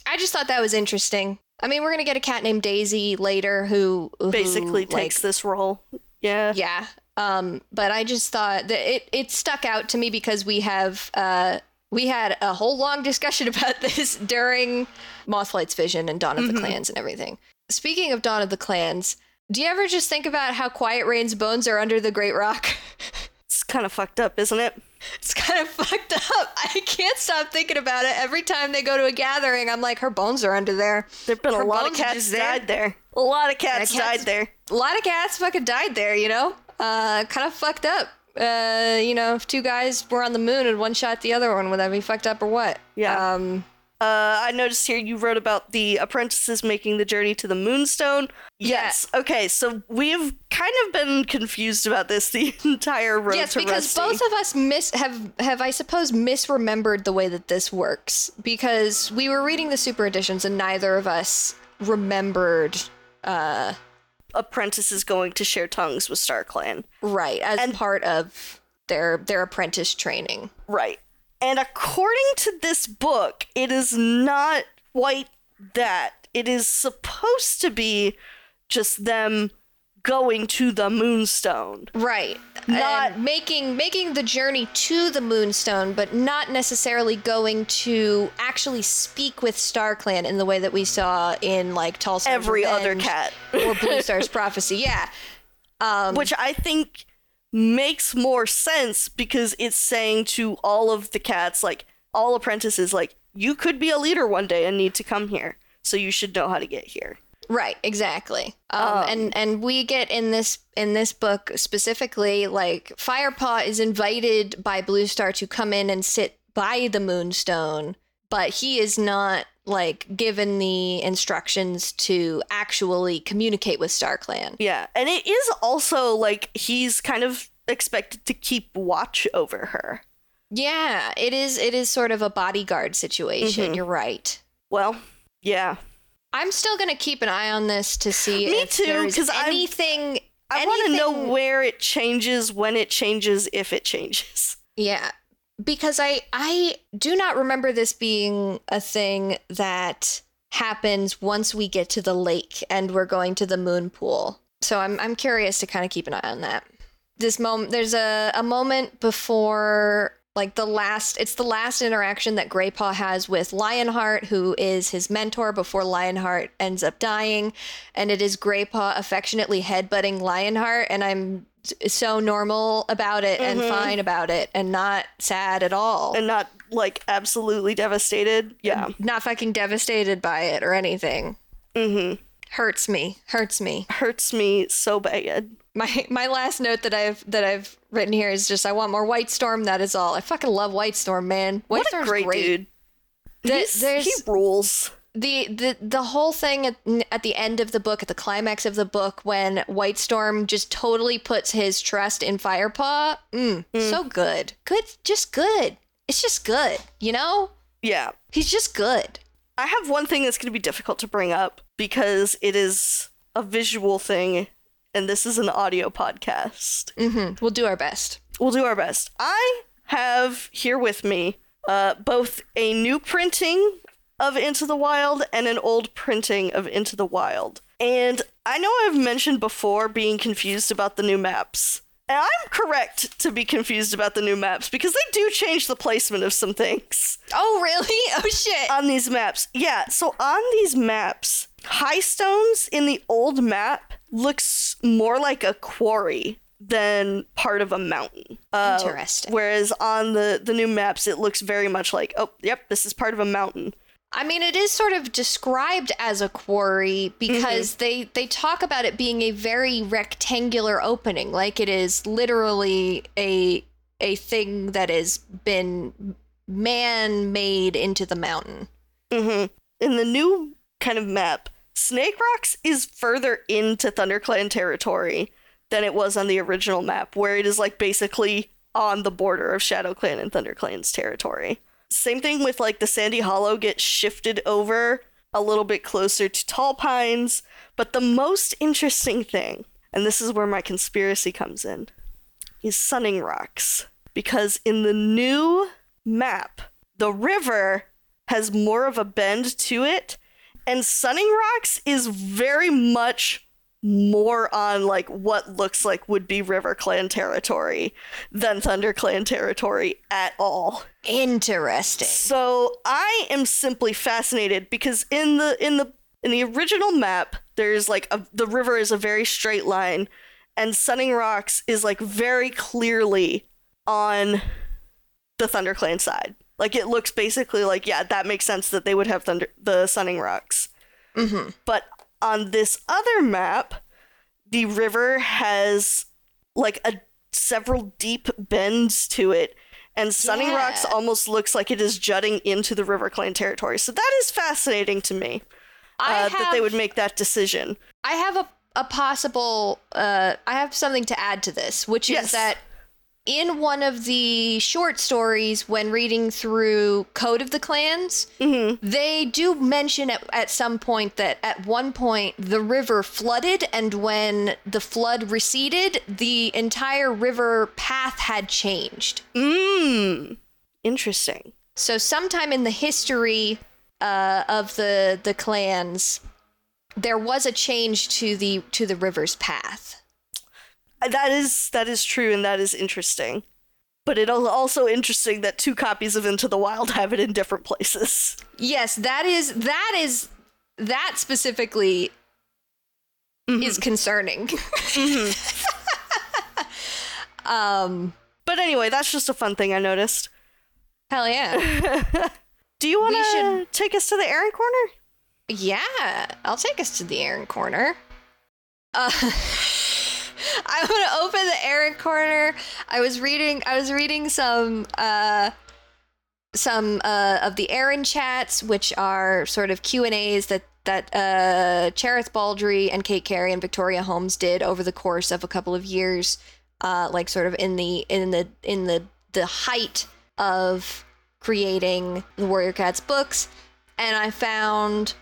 I just thought that was interesting. I mean, we're gonna get a cat named Daisy later who, who Basically like, takes this role. Yeah. yeah. Um, but I just thought that it it stuck out to me because we have uh we had a whole long discussion about this during Moth Flight's vision and Dawn of the Mhm. Clans and everything. Speaking of Dawn of the Clans, do you ever just think about how Quiet Rain's bones are under the Great Rock? It's kind of fucked up, isn't it? It's kind of fucked up. I can't stop thinking about it. Every time they go to a gathering, I'm like, her bones are under there. There've been Her a lot of cats died there. A lot of cats, cats- died there. a lot of cats fucking died there, you know? Uh, kind of fucked up. Uh, you know, if two guys were on the moon and one shot the other one, would that be fucked up or what? Yeah. Um, Uh, I noticed here you wrote about the apprentices making the journey to the Moonstone. Yes. Okay, so we've kind of been confused about this the entire road yes, because Rusty. both of us miss have have I suppose misremembered the way that this works because we were reading the super editions and neither of us remembered uh apprentices going to share tongues with Star Clan. right as And- part of their their apprentice training. Right. And according to this book, it is not quite that. It is supposed to be just them going to the Moonstone. Right. Not- And making making the journey to the Moonstone, but not necessarily going to actually speak with Star Clan in the way that we saw in like Tallstar. Every other cat. or Blue Star's prophecy. Yeah. Um, Which I think makes more sense because it's saying to all of the cats, like all apprentices, like, you could be a leader one day and need to come here. So you should know how to get here. Right, exactly. Um, Um, and and we get in this in this book specifically like Firepaw is invited by Blue Star to come in and sit by the Moonstone, but he is not like given the instructions to actually communicate with StarClan. Yeah. And it is also like he's kind of expected to keep watch over her. Yeah, it is it is sort of a bodyguard situation. Mhm. You're right. Well, yeah. I'm still gonna keep an eye on this to see Me if too, there's anything. I want to know where it changes, when it changes, if it changes. Yeah, because I I do not remember this being a thing that happens once we get to the lake and we're going to the moon pool. So I'm I'm curious to kind of keep an eye on that. This moment there's a a moment before like the last it's the last interaction that Greypaw has with Lionheart who is his mentor before Lionheart ends up dying and it is Greypaw affectionately headbutting Lionheart and I'm so normal about it and Mhm. fine about it and not sad at all. And not like absolutely devastated. Yeah. not fucking devastated by it or anything. Mm-hmm. Hurts me. Hurts me. Hurts me so bad. My my last note that I've that I've written here is just I want more White Storm. That is all. I fucking love White Storm, man. White what a Storm's great, dude. The- he rules. The the the whole thing at, at the end of the book at the climax of the book when white storm just totally puts his trust in firepaw mm, so good good just good it's just good you know Yeah. he's just good I have one thing that's going to be difficult to bring up because it is a visual thing and this is an audio podcast. Mm-hmm. we'll do our best We'll do our best. I have here with me uh, both a new printing of Into the Wild and an old printing of Into the Wild. And I know I've mentioned before being confused about the new maps. And I'm correct to be confused about the new maps because they do change the placement of some things oh really oh shit on these maps. Yeah, so on these maps, High Stones in the old map looks more like a quarry than part of a mountain. Uh, Interesting. Whereas on the the new maps, it looks very much like, oh, yep, this is part of a mountain. I mean, it is sort of described as a quarry because they they talk about it being a very rectangular opening, like it is literally a a thing that has been man made into the mountain. Mm-hmm. In the new kind of map, Snake Rocks is further into ThunderClan territory than it was on the original map, where it is like basically on the border of ShadowClan and ThunderClan's territory. Same thing with like the Sandy Hollow gets shifted over a little bit closer to Tall Pines, but the most interesting thing, and this is where my conspiracy comes in, is Sunning Rocks. Because in the new map, the river has more of a bend to it, and Sunning Rocks is very much more on like what looks like would be River Clan territory than Thunder Clan territory at all. Interesting. So I am simply fascinated because in the in the in the original map, there's like a, the river is a very straight line, and Sunning Rocks is like very clearly on the ThunderClan side. Like it looks basically like yeah, that makes sense that they would have thunder the Sunning Rocks. Mm-hmm. But on this other map, the river has like a several deep bends to it, and Sunning Rocks almost looks like it is jutting into the River Clan territory. So that is fascinating to me I uh, have, that they would make that decision. I have a a possible. Uh, I have something to add to this, which Yes. is that in one of the short stories, when reading through Code of the Clans, Mm-hmm. they do mention at, at some point that at one point the river flooded, and when the flood receded, the entire river path had changed. Mmm. Interesting. So sometime in the history uh, of the the clans, there was a change to the to the river's path. That is that is true, and that is interesting. But it is also interesting that two copies of Into the Wild have it in different places. Yes, that is that is that specifically is concerning. um But anyway, that's just a fun thing I noticed. hell yeah. Do you want to should- take us to the Erin corner? Yeah, I'll take us to the Erin corner. Uh, I'm gonna open the Erin corner. I was reading. I was reading some uh, some uh, of the Erin chats, which are sort of Q and A's that that uh, Cherith Baldry and Kate Cary and Victoria Holmes did over the course of a couple of years, uh, like sort of in the in the in the the height of creating the Warrior Cats books, and I found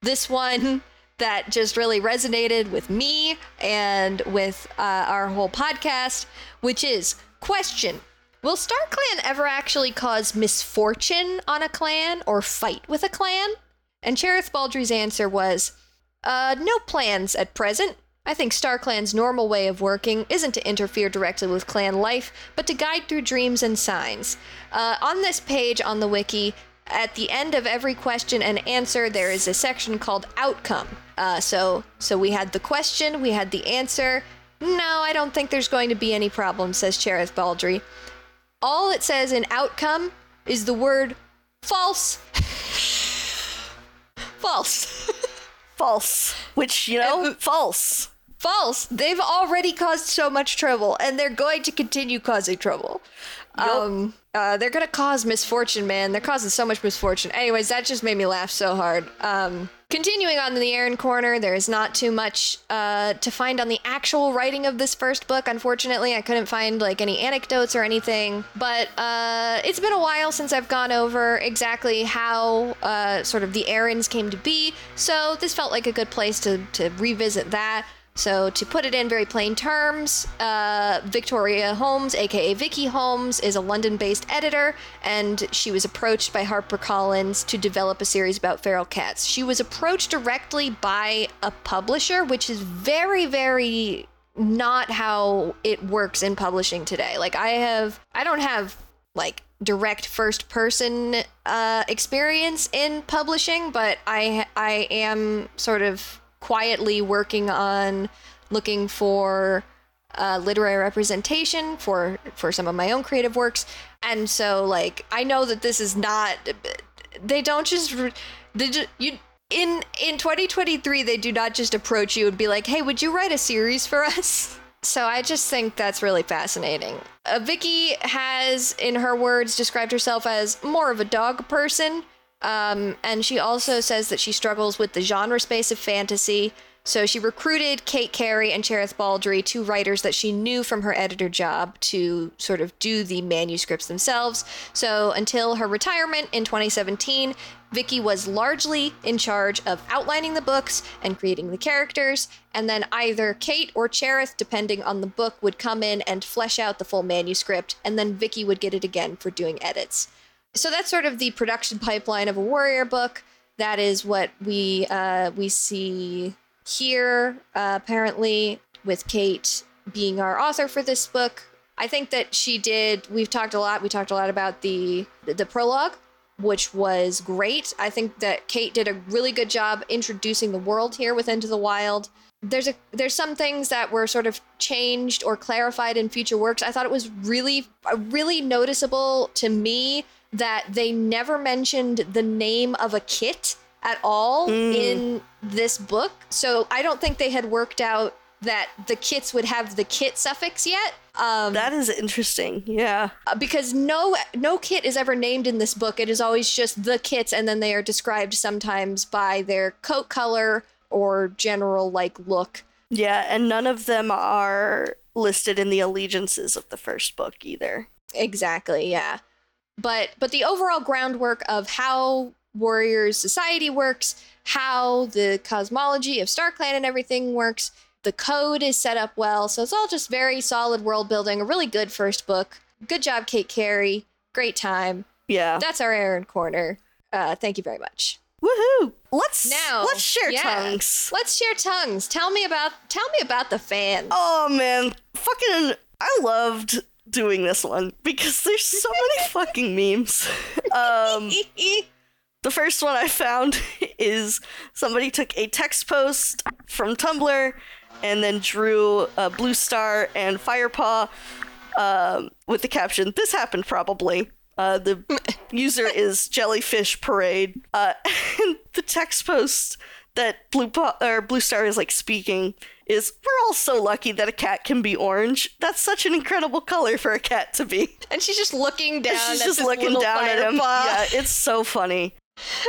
this one that just really resonated with me and with uh, our whole podcast, which is question. Will StarClan ever actually cause misfortune on a clan or fight with a clan? And Cherith Baldry's answer was, uh, no plans at present. I think StarClan's normal way of working isn't to interfere directly with clan life, but to guide through dreams and signs. Uh, on this page on the wiki, at the end of every question and answer, there is a section called outcome. Uh, so, so we had the question, we had the answer. No, I don't think there's going to be any problem, says Cherith Baldry. All it says in outcome is the word false. false. False. Which, you know, false. False. They've already caused so much trouble, and they're going to continue causing trouble. Um, uh, they're gonna cause misfortune, man. They're causing so much misfortune. Anyways, that just made me laugh so hard. Um, continuing on in the Erin corner, there is not too much uh, to find on the actual writing of this first book. Unfortunately, I couldn't find like any anecdotes or anything. But uh, it's been a while since I've gone over exactly how uh, sort of the Erins came to be. So this felt like a good place to to revisit that. So, to put it in very plain terms, uh, Victoria Holmes, aka Vicky Holmes, is a London based editor, and she was approached by HarperCollins to develop a series about feral cats. She was approached directly by a publisher, which is very, very not how it works in publishing today. Like, I have, I don't have like direct first person uh, experience in publishing, but I I am sort of quietly working on looking for uh, literary representation for for some of my own creative works. And so like i know that this is not they don't just they just, you in in 2023 they do not just approach you and be like hey would you write a series for us? So i just think that's really fascinating. Uh, vicky has in her words described herself as more of a dog person um, and she also says that she struggles with the genre space of fantasy. So she recruited Kate Cary and Cherith Baldry, two writers that she knew from her editor job, to sort of do the manuscripts themselves. So until her retirement in 2017, Vicky was largely in charge of outlining the books and creating the characters, and then either Kate or Cherith, depending on the book, would come in and flesh out the full manuscript, and then Vicky would get it again for doing edits so that's sort of the production pipeline of a warrior book. That is what we uh, we see here. Uh, apparently, with Kate being our author for this book, I think that she did. We've talked a lot. We talked a lot about the the prologue, which was great. I think that Kate did a really good job introducing the world here with Into the Wild. There's a there's some things that were sort of changed or clarified in future works. I thought it was really really noticeable to me that they never mentioned the name of a kit at all mm. in this book. So I don't think they had worked out that the kits would have the kit suffix yet. Um, that is interesting. Yeah. Uh, because no no kit is ever named in this book. It is always just the kits and then they are described sometimes by their coat color or general like look. Yeah, and none of them are listed in the allegiances of the first book either. Exactly, yeah but but the overall groundwork of how warriors society works how the cosmology of starclan and everything works the code is set up well. So it's all just very solid world building a really good first book. Good job kate cary great time. Yeah. That's our erin corner. Uh, thank you very much. Woohoo! Let's now let's share yeah, tongues. Let's share tongues. Tell me about tell me about the fans. Oh man. Fucking i loved doing this one because there's so many fucking memes. Um, the first one I found is somebody took a text post from Tumblr and then drew a blue star and firepaw um, with the caption, This happened probably. Uh, the user is Jellyfish Parade. Uh, and the text post that Blue, po- or blue Star is like speaking is we're all so lucky that a cat can be orange. That's such an incredible color for a cat to be. And she's just looking down. She's just looking down at him. Paw. Yeah, it's so funny.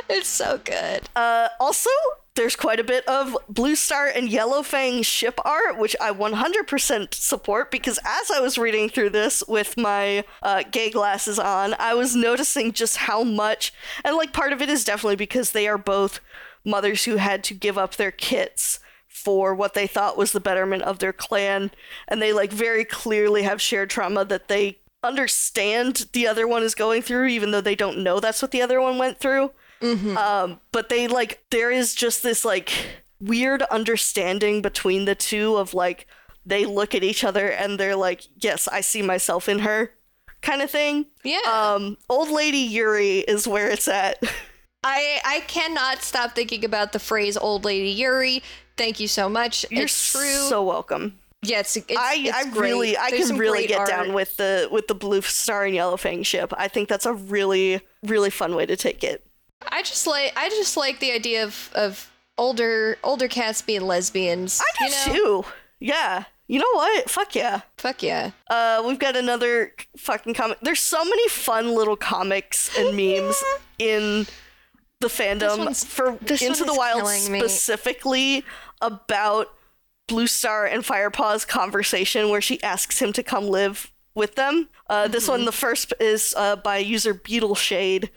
It's so good. Uh, also, there's quite a bit of Blue Star and Yellow Fang ship art, which I 100% support because as I was reading through this with my uh, gay glasses on, I was noticing just how much, and like part of it is definitely because they are both mothers who had to give up their kits for what they thought was the betterment of their clan. And they like very clearly have shared trauma that they understand the other one is going through even though they don't know that's what the other one went through. Mm-hmm. um, but they like there is just this like weird understanding between the two of like they look at each other and they're like yes i see myself in her kind of thing. Yeah. Um old lady yuri is where it's at I I cannot stop thinking about the phrase "old lady Yuri." Thank you so much. You're it's true. So welcome. Yeah, it's, it's I it's I really I There's can really get art. down with the with the blue star and yellow fang ship. I think that's a really really fun way to take it. I just like I just like the idea of of older older cats being lesbians. I do you know? too. Yeah. You know what? Fuck yeah. Fuck yeah. Uh, we've got another fucking comic. There's so many fun little comics and memes in the fandom for Into the Wild me. specifically about Blue Star and Firepaw's conversation where she asks him to come live with them. Uh, This Mm-hmm. one, the first is uh, by user Beetle Shade.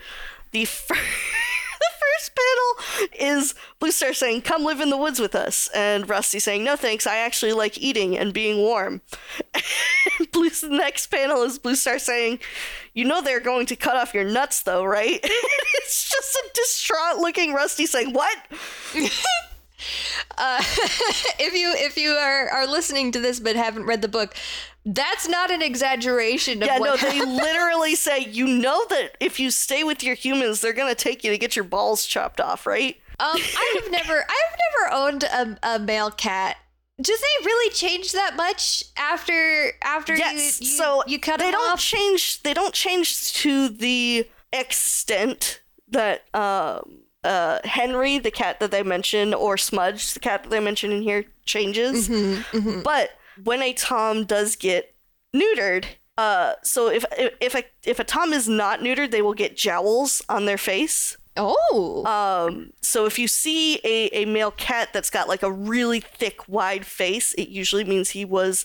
The first. The first panel is Blue Star saying, Come live in the woods with us. And Rusty saying, No thanks, I actually like eating and being warm. Blue's next panel is Blue Star saying, You know they're going to cut off your nuts though, right? it's just a distraught looking Rusty saying, What? Uh, if you if you are are listening to this but haven't read the book, that's not an exaggeration of Yeah, no, they literally say, You know that if you stay with your humans, they're gonna take you to get your balls chopped off, right? Um, I have never, I've never owned a, a male cat. Do they really change that much after after Yes. you, you so you cut they don't off? change. They don't change to the extent that um, uh, Henry, the cat that they mention, or Smudge, the cat that they mention in here, changes. Mm-hmm, But when a Tom does get neutered, uh, so if if if a if a Tom is not neutered, they will get jowls on their face. oh, Um, so if you see a, a male cat that's got like a really thick, wide face, it usually means he was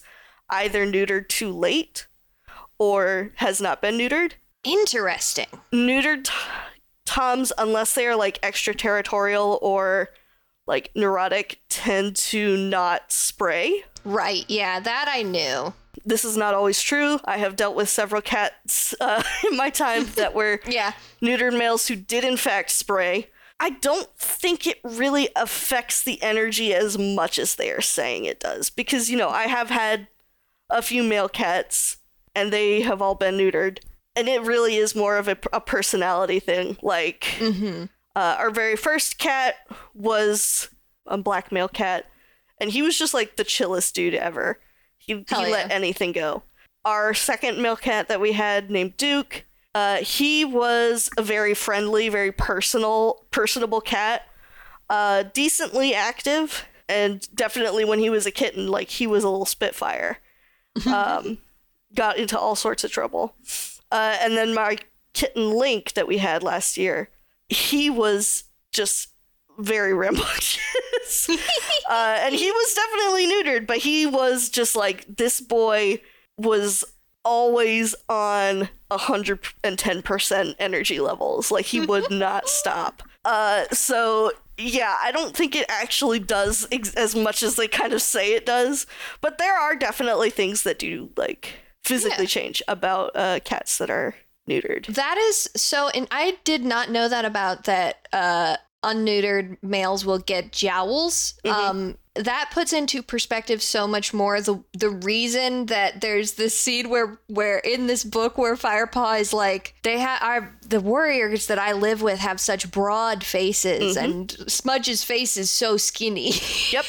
either neutered too late or has not been neutered. interesting. Neutered t- toms, unless they are like extraterritorial or like neurotic, tend to not spray. Right? Yeah, that I knew. This is not always true. I have dealt with several cats uh, in my time that were Yeah. neutered males who did in fact spray. I don't think it really affects the energy as much as they are saying it does. Because, you know, I have had a few male cats and they have all been neutered. And it really is more of a, a personality thing. Like, uh, our very first cat was a black male cat, and he was just like the chillest dude ever. He, he Hell let anything go. Our second male cat that we had named Duke, uh, he was a very friendly, very personal, personable cat. Uh, decently active, and definitely when he was a kitten, like he was a little spitfire. Um, got into all sorts of trouble. Uh, and then my kitten Link that we had last year, he was just very rambunctious. uh, and he was definitely neutered, but he was just like this boy was always on 110% energy levels. Like he would not stop. Uh, so yeah, I don't think it actually does ex- as much as they kind of say it does, but there are definitely things that do like physically Yeah. change about uh, cats that are neutered. That is so, and I did not know that about that. Uh, unneutered males will get jowls. Um, that puts into perspective so much more the the reason that there's this scene where where in this book where Firepaw is like they have the warriors that I live with have such broad faces and Smudge's face is so skinny. Yep.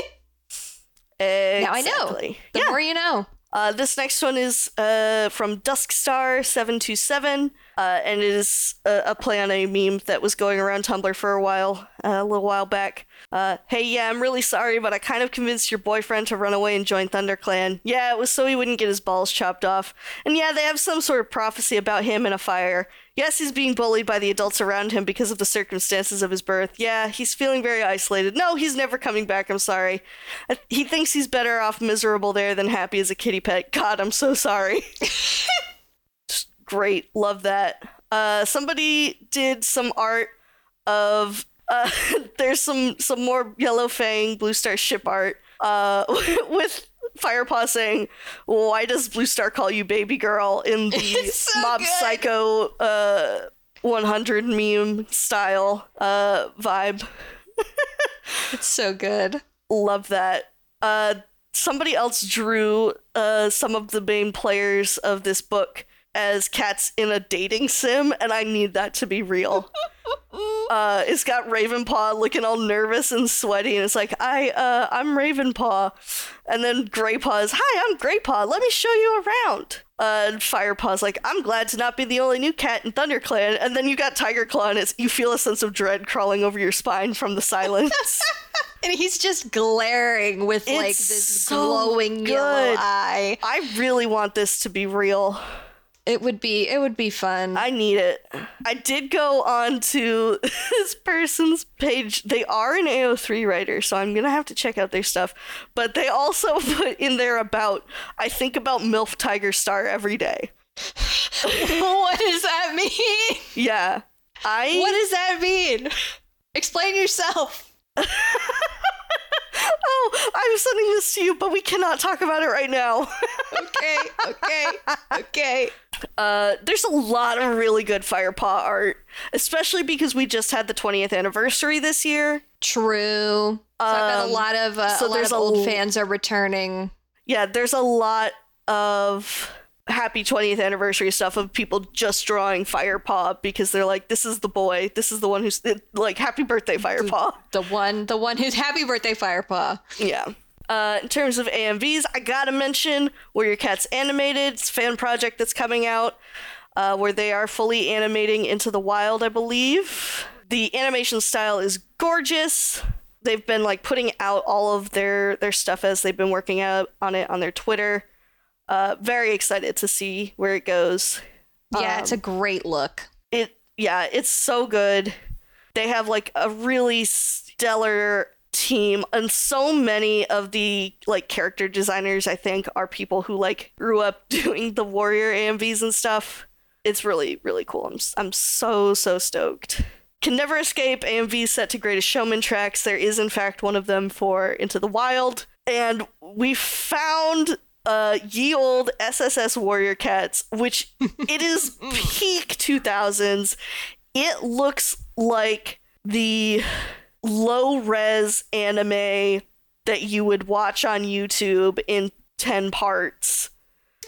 now I know. Exactly. The yeah. more you know. Uh, this next one is uh, from Duskstar727, uh, and it is a, a play on a meme that was going around Tumblr for a while, uh, a little while back. Uh, hey, yeah, I'm really sorry, but I kind of convinced your boyfriend to run away and join ThunderClan. Yeah, it was so he wouldn't get his balls chopped off. And yeah, they have some sort of prophecy about him in a fire. Yes, he's being bullied by the adults around him because of the circumstances of his birth. Yeah, he's feeling very isolated. No, he's never coming back, I'm sorry. Uh, He thinks he's better off miserable there than happy as a kittypet. God, I'm so sorry. Great. Love that. Uh, somebody did some art of uh, there's some some more Yellowfang Blue Star ship art uh, with Firepaw saying, "Why does Bluestar call you baby girl?" in the so Mob good. Psycho uh, 100 meme style uh, vibe. It's so good. Love that. Uh, somebody else drew uh, some of the main players of this book as cats in a dating sim, and I need that to be real. uh, it's got Ravenpaw looking all nervous and sweaty, and it's like, I, uh, I'm Ravenpaw. And then Greypaw is, Hi, I'm Greypaw. Let me show you around. Uh, Firepaw's like, I'm glad to not be the only new cat in ThunderClan. And then you got Tigerclaw, and it's, you feel a sense of dread crawling over your spine from the silence. And he's just glaring with like this so glowing yellow eye. I really want this to be real. It would be it would be fun. I need it. I did go on to this person's page. They are an AO3 writer, so I'm gonna have to check out their stuff. But they also put in there about I think about MILF Tigerstar every day. what does that mean? Yeah. I What does that mean? Explain yourself. Oh, I'm sending this to you, but we cannot talk about it right now. Okay, okay, okay. Uh, there's a lot of really good Firepaw art, especially because we just had the 20th anniversary this year. True. So I bet a Um, lot of uh, so a lot there's of old l- fans are returning. Yeah, there's a lot of happy 20th anniversary stuff of people just drawing Firepaw because they're like, this is the boy, this is the one who's like, happy birthday, Firepaw. The one, the one who's happy birthday, Firepaw. Yeah. Uh, in terms of AMVs, I gotta mention Warrior Cats Animated. It's a fan project that's coming out uh, where they are fully animating into the wild, I believe. The animation style is gorgeous. They've been like putting out all of their their stuff as they've been working out on it on their Twitter. Uh, very excited to see where it goes. Yeah, it's a great look. It yeah, it's so good. They have like a really stellar team and so many of the like character designers I think are people who like grew up doing the warrior AMVs and stuff. It's really really cool. I'm I'm so so stoked. Can never escape AMVs set to Greatest Showman tracks. There is in fact one of them for Into the Wild and we found uh ye old SSS Warrior Cats which it is peak 2000s. It looks like the low res anime that you would watch on YouTube in 10 parts.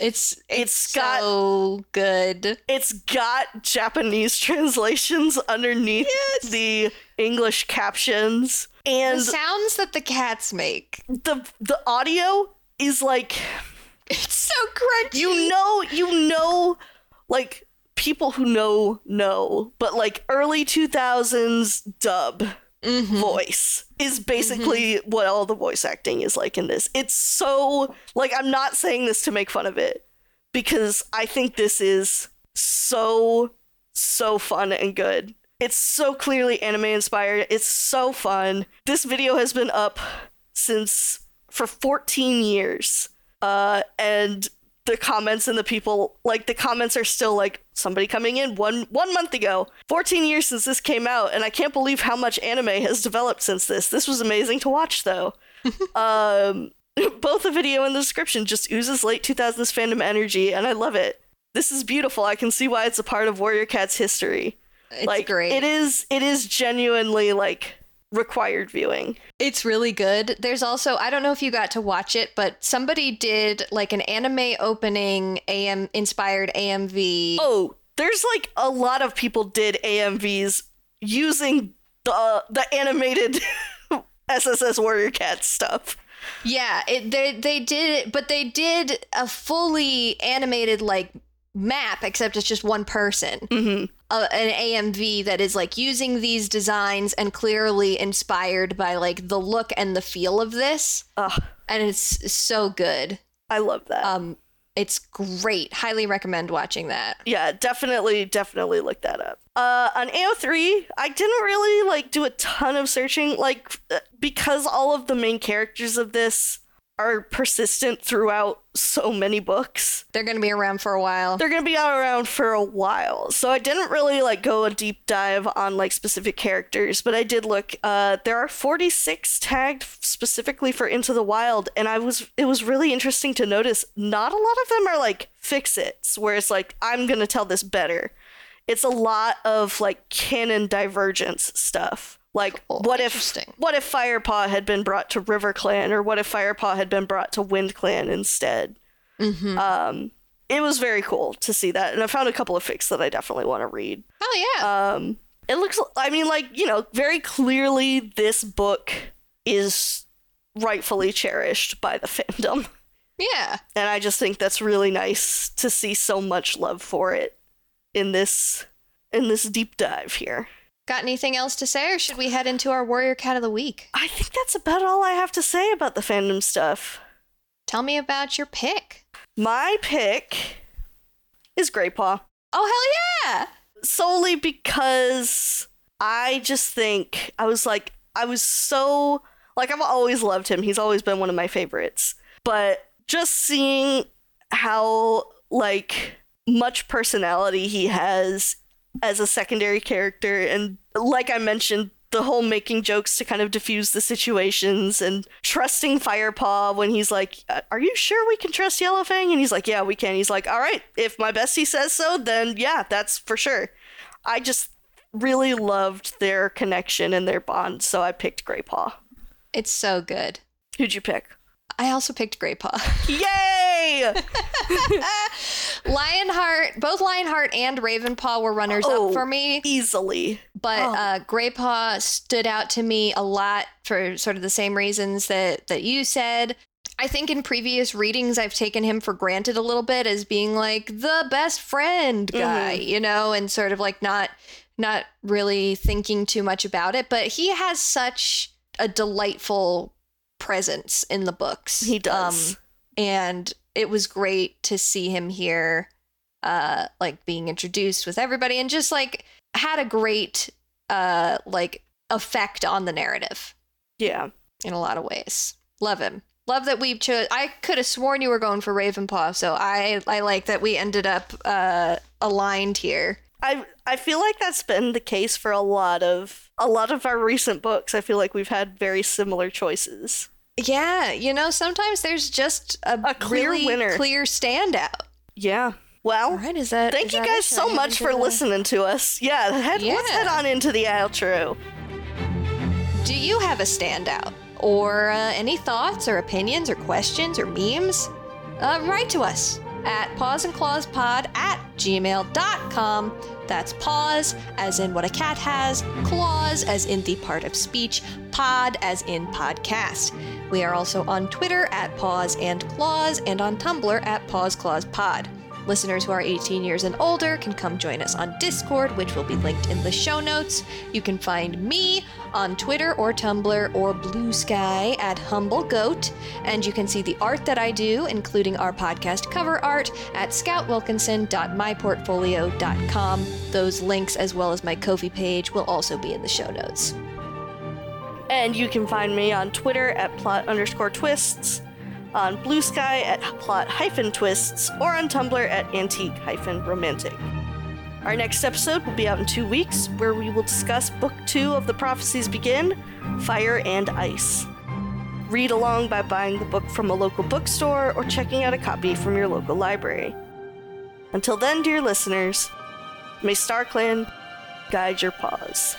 It's it's, It's got- so good. It's got Japanese translations underneath the English captions and The sounds that the cats make. the the audio is like It's so crunchy. you know you know like people who know know but like early 2000s dub Mhm. voice is basically what all the voice acting is like in this. It's so like i'm not saying this to make fun of it because i think this is so so fun and good. It's so clearly anime inspired. It's so fun. This video has been up since for 14 years uh and the comments and the people like the comments are still like somebody coming in one one month ago. 14 years since this came out and i can't believe how much anime has developed since this. This was amazing to watch though. Um both the video and the description just oozes late 2000s fandom energy and i love it. This is beautiful. I can see why it's a part of warrior cat's history. It's like great. it is it is genuinely like required viewing It's really good. There's also I don't know if you got to watch it, but somebody did like an anime opening AM inspired AMV. Oh, there's like a lot of people did AMVs using the the animated SSS Warrior Cat stuff. Yeah, it, they they did it, but they did a fully animated like map, except it's just one person. hmm Uh, an AMV that is like using these designs and clearly inspired by like the look and the feel of this, Ugh, and it's so good. I love that. Um, it's great. Highly recommend watching that. yeah, definitely, definitely look that up. Uh, on AO3, I didn't really like do a ton of searching, like uh, because all of the main characters of this are persistent throughout so many books. They're gonna be around for a while. they're gonna be out around for a while so i didn't really like go a deep dive on like specific characters but i did look uh there are 46 tagged specifically for into the wild and i was it was really interesting to notice not a lot of them are like fix its where it's like i'm gonna tell this better it's a lot of like canon divergence stuff like Cool. what if what if firepaw had been brought to RiverClan or what if firepaw had been brought to WindClan instead Mm-hmm. um, it was very cool to see that, and I found a couple of fics that I definitely want to read. oh yeah. Um, it looks, I mean, like you know, very clearly this book is rightfully cherished by the fandom, yeah. and I just think that's really nice to see so much love for it in this in this deep dive here. Got anything else to say, or should we head into our Warrior Cat of the Week? I think that's about all I have to say about the fandom stuff. Tell me about your pick. My pick is Greypaw. Oh, hell yeah! Solely because I just think I was like, I was so, like, I've always loved him. He's always been one of my favorites. But just seeing how, like, much personality he has as a secondary character, and like I mentioned, the whole making jokes to kind of diffuse the situations and trusting Firepaw when he's like, "Uh, Are you sure we can trust Yellowfang? And he's like, Yeah, we can. He's like, All right, if my bestie says so, then yeah, that's for sure. I just really loved their connection and their bond, so I picked Greypaw. It's so good. Who'd you pick? I also picked Greypaw. Yay! Lionheart, both Lionheart and Ravenpaw were runners Oh. up for me, Easily. but Oh. uh, Greypaw stood out to me a lot for sort of the same reasons that that you said. I think in previous readings, I've taken him for granted a little bit as being like the best friend guy, you know, and sort of like not not really thinking too much about it. But he has such a delightful presence in the books. He does. Um, and it was great to see him here uh like being introduced with everybody and just like had a great uh like effect on the narrative yeah. in a lot of ways love him love that we've chose i could have sworn you were going for ravenpaw so i i like that we ended up uh aligned here I I feel like that's been the case for a lot of a lot of our recent books. I feel like we've had very similar choices. Yeah you know sometimes there's just a, A clear really winner. clear standout Yeah. Well, right is that thank is you that guys so much for the- listening to us. Yeah, head, let's head on into the outro. Do you have a standout? Or uh, any thoughts or opinions or questions or memes? Uh, write to us at pawsandclausepod at gmail.com. That's paws as in what a cat has, clause as in the part of speech, pod as in podcast. We are also on Twitter at paws and clause and on Tumblr at pawsclausepod. Listeners who are 18 years and older can come join us on Discord, which will be linked in the show notes. You can find me on Twitter or Tumblr or Blue Sky at Humble Goat, and you can see the art that I do, including our podcast cover art, at scoutwilkinson.myportfolio.com. Those links, as well as my Ko-fi page, will also be in the show notes. And you can find me on Twitter at plot underscore twists, on Blue Sky at plot hyphen twists, or on Tumblr at antique hyphen romantic. Our next episode will be out in two weeks, where we will discuss Book Two of The Prophecies Begin Fire and Ice. Read along by buying the book from a local bookstore or checking out a copy from your local library. Until then, dear listeners, may StarClan guide your paws.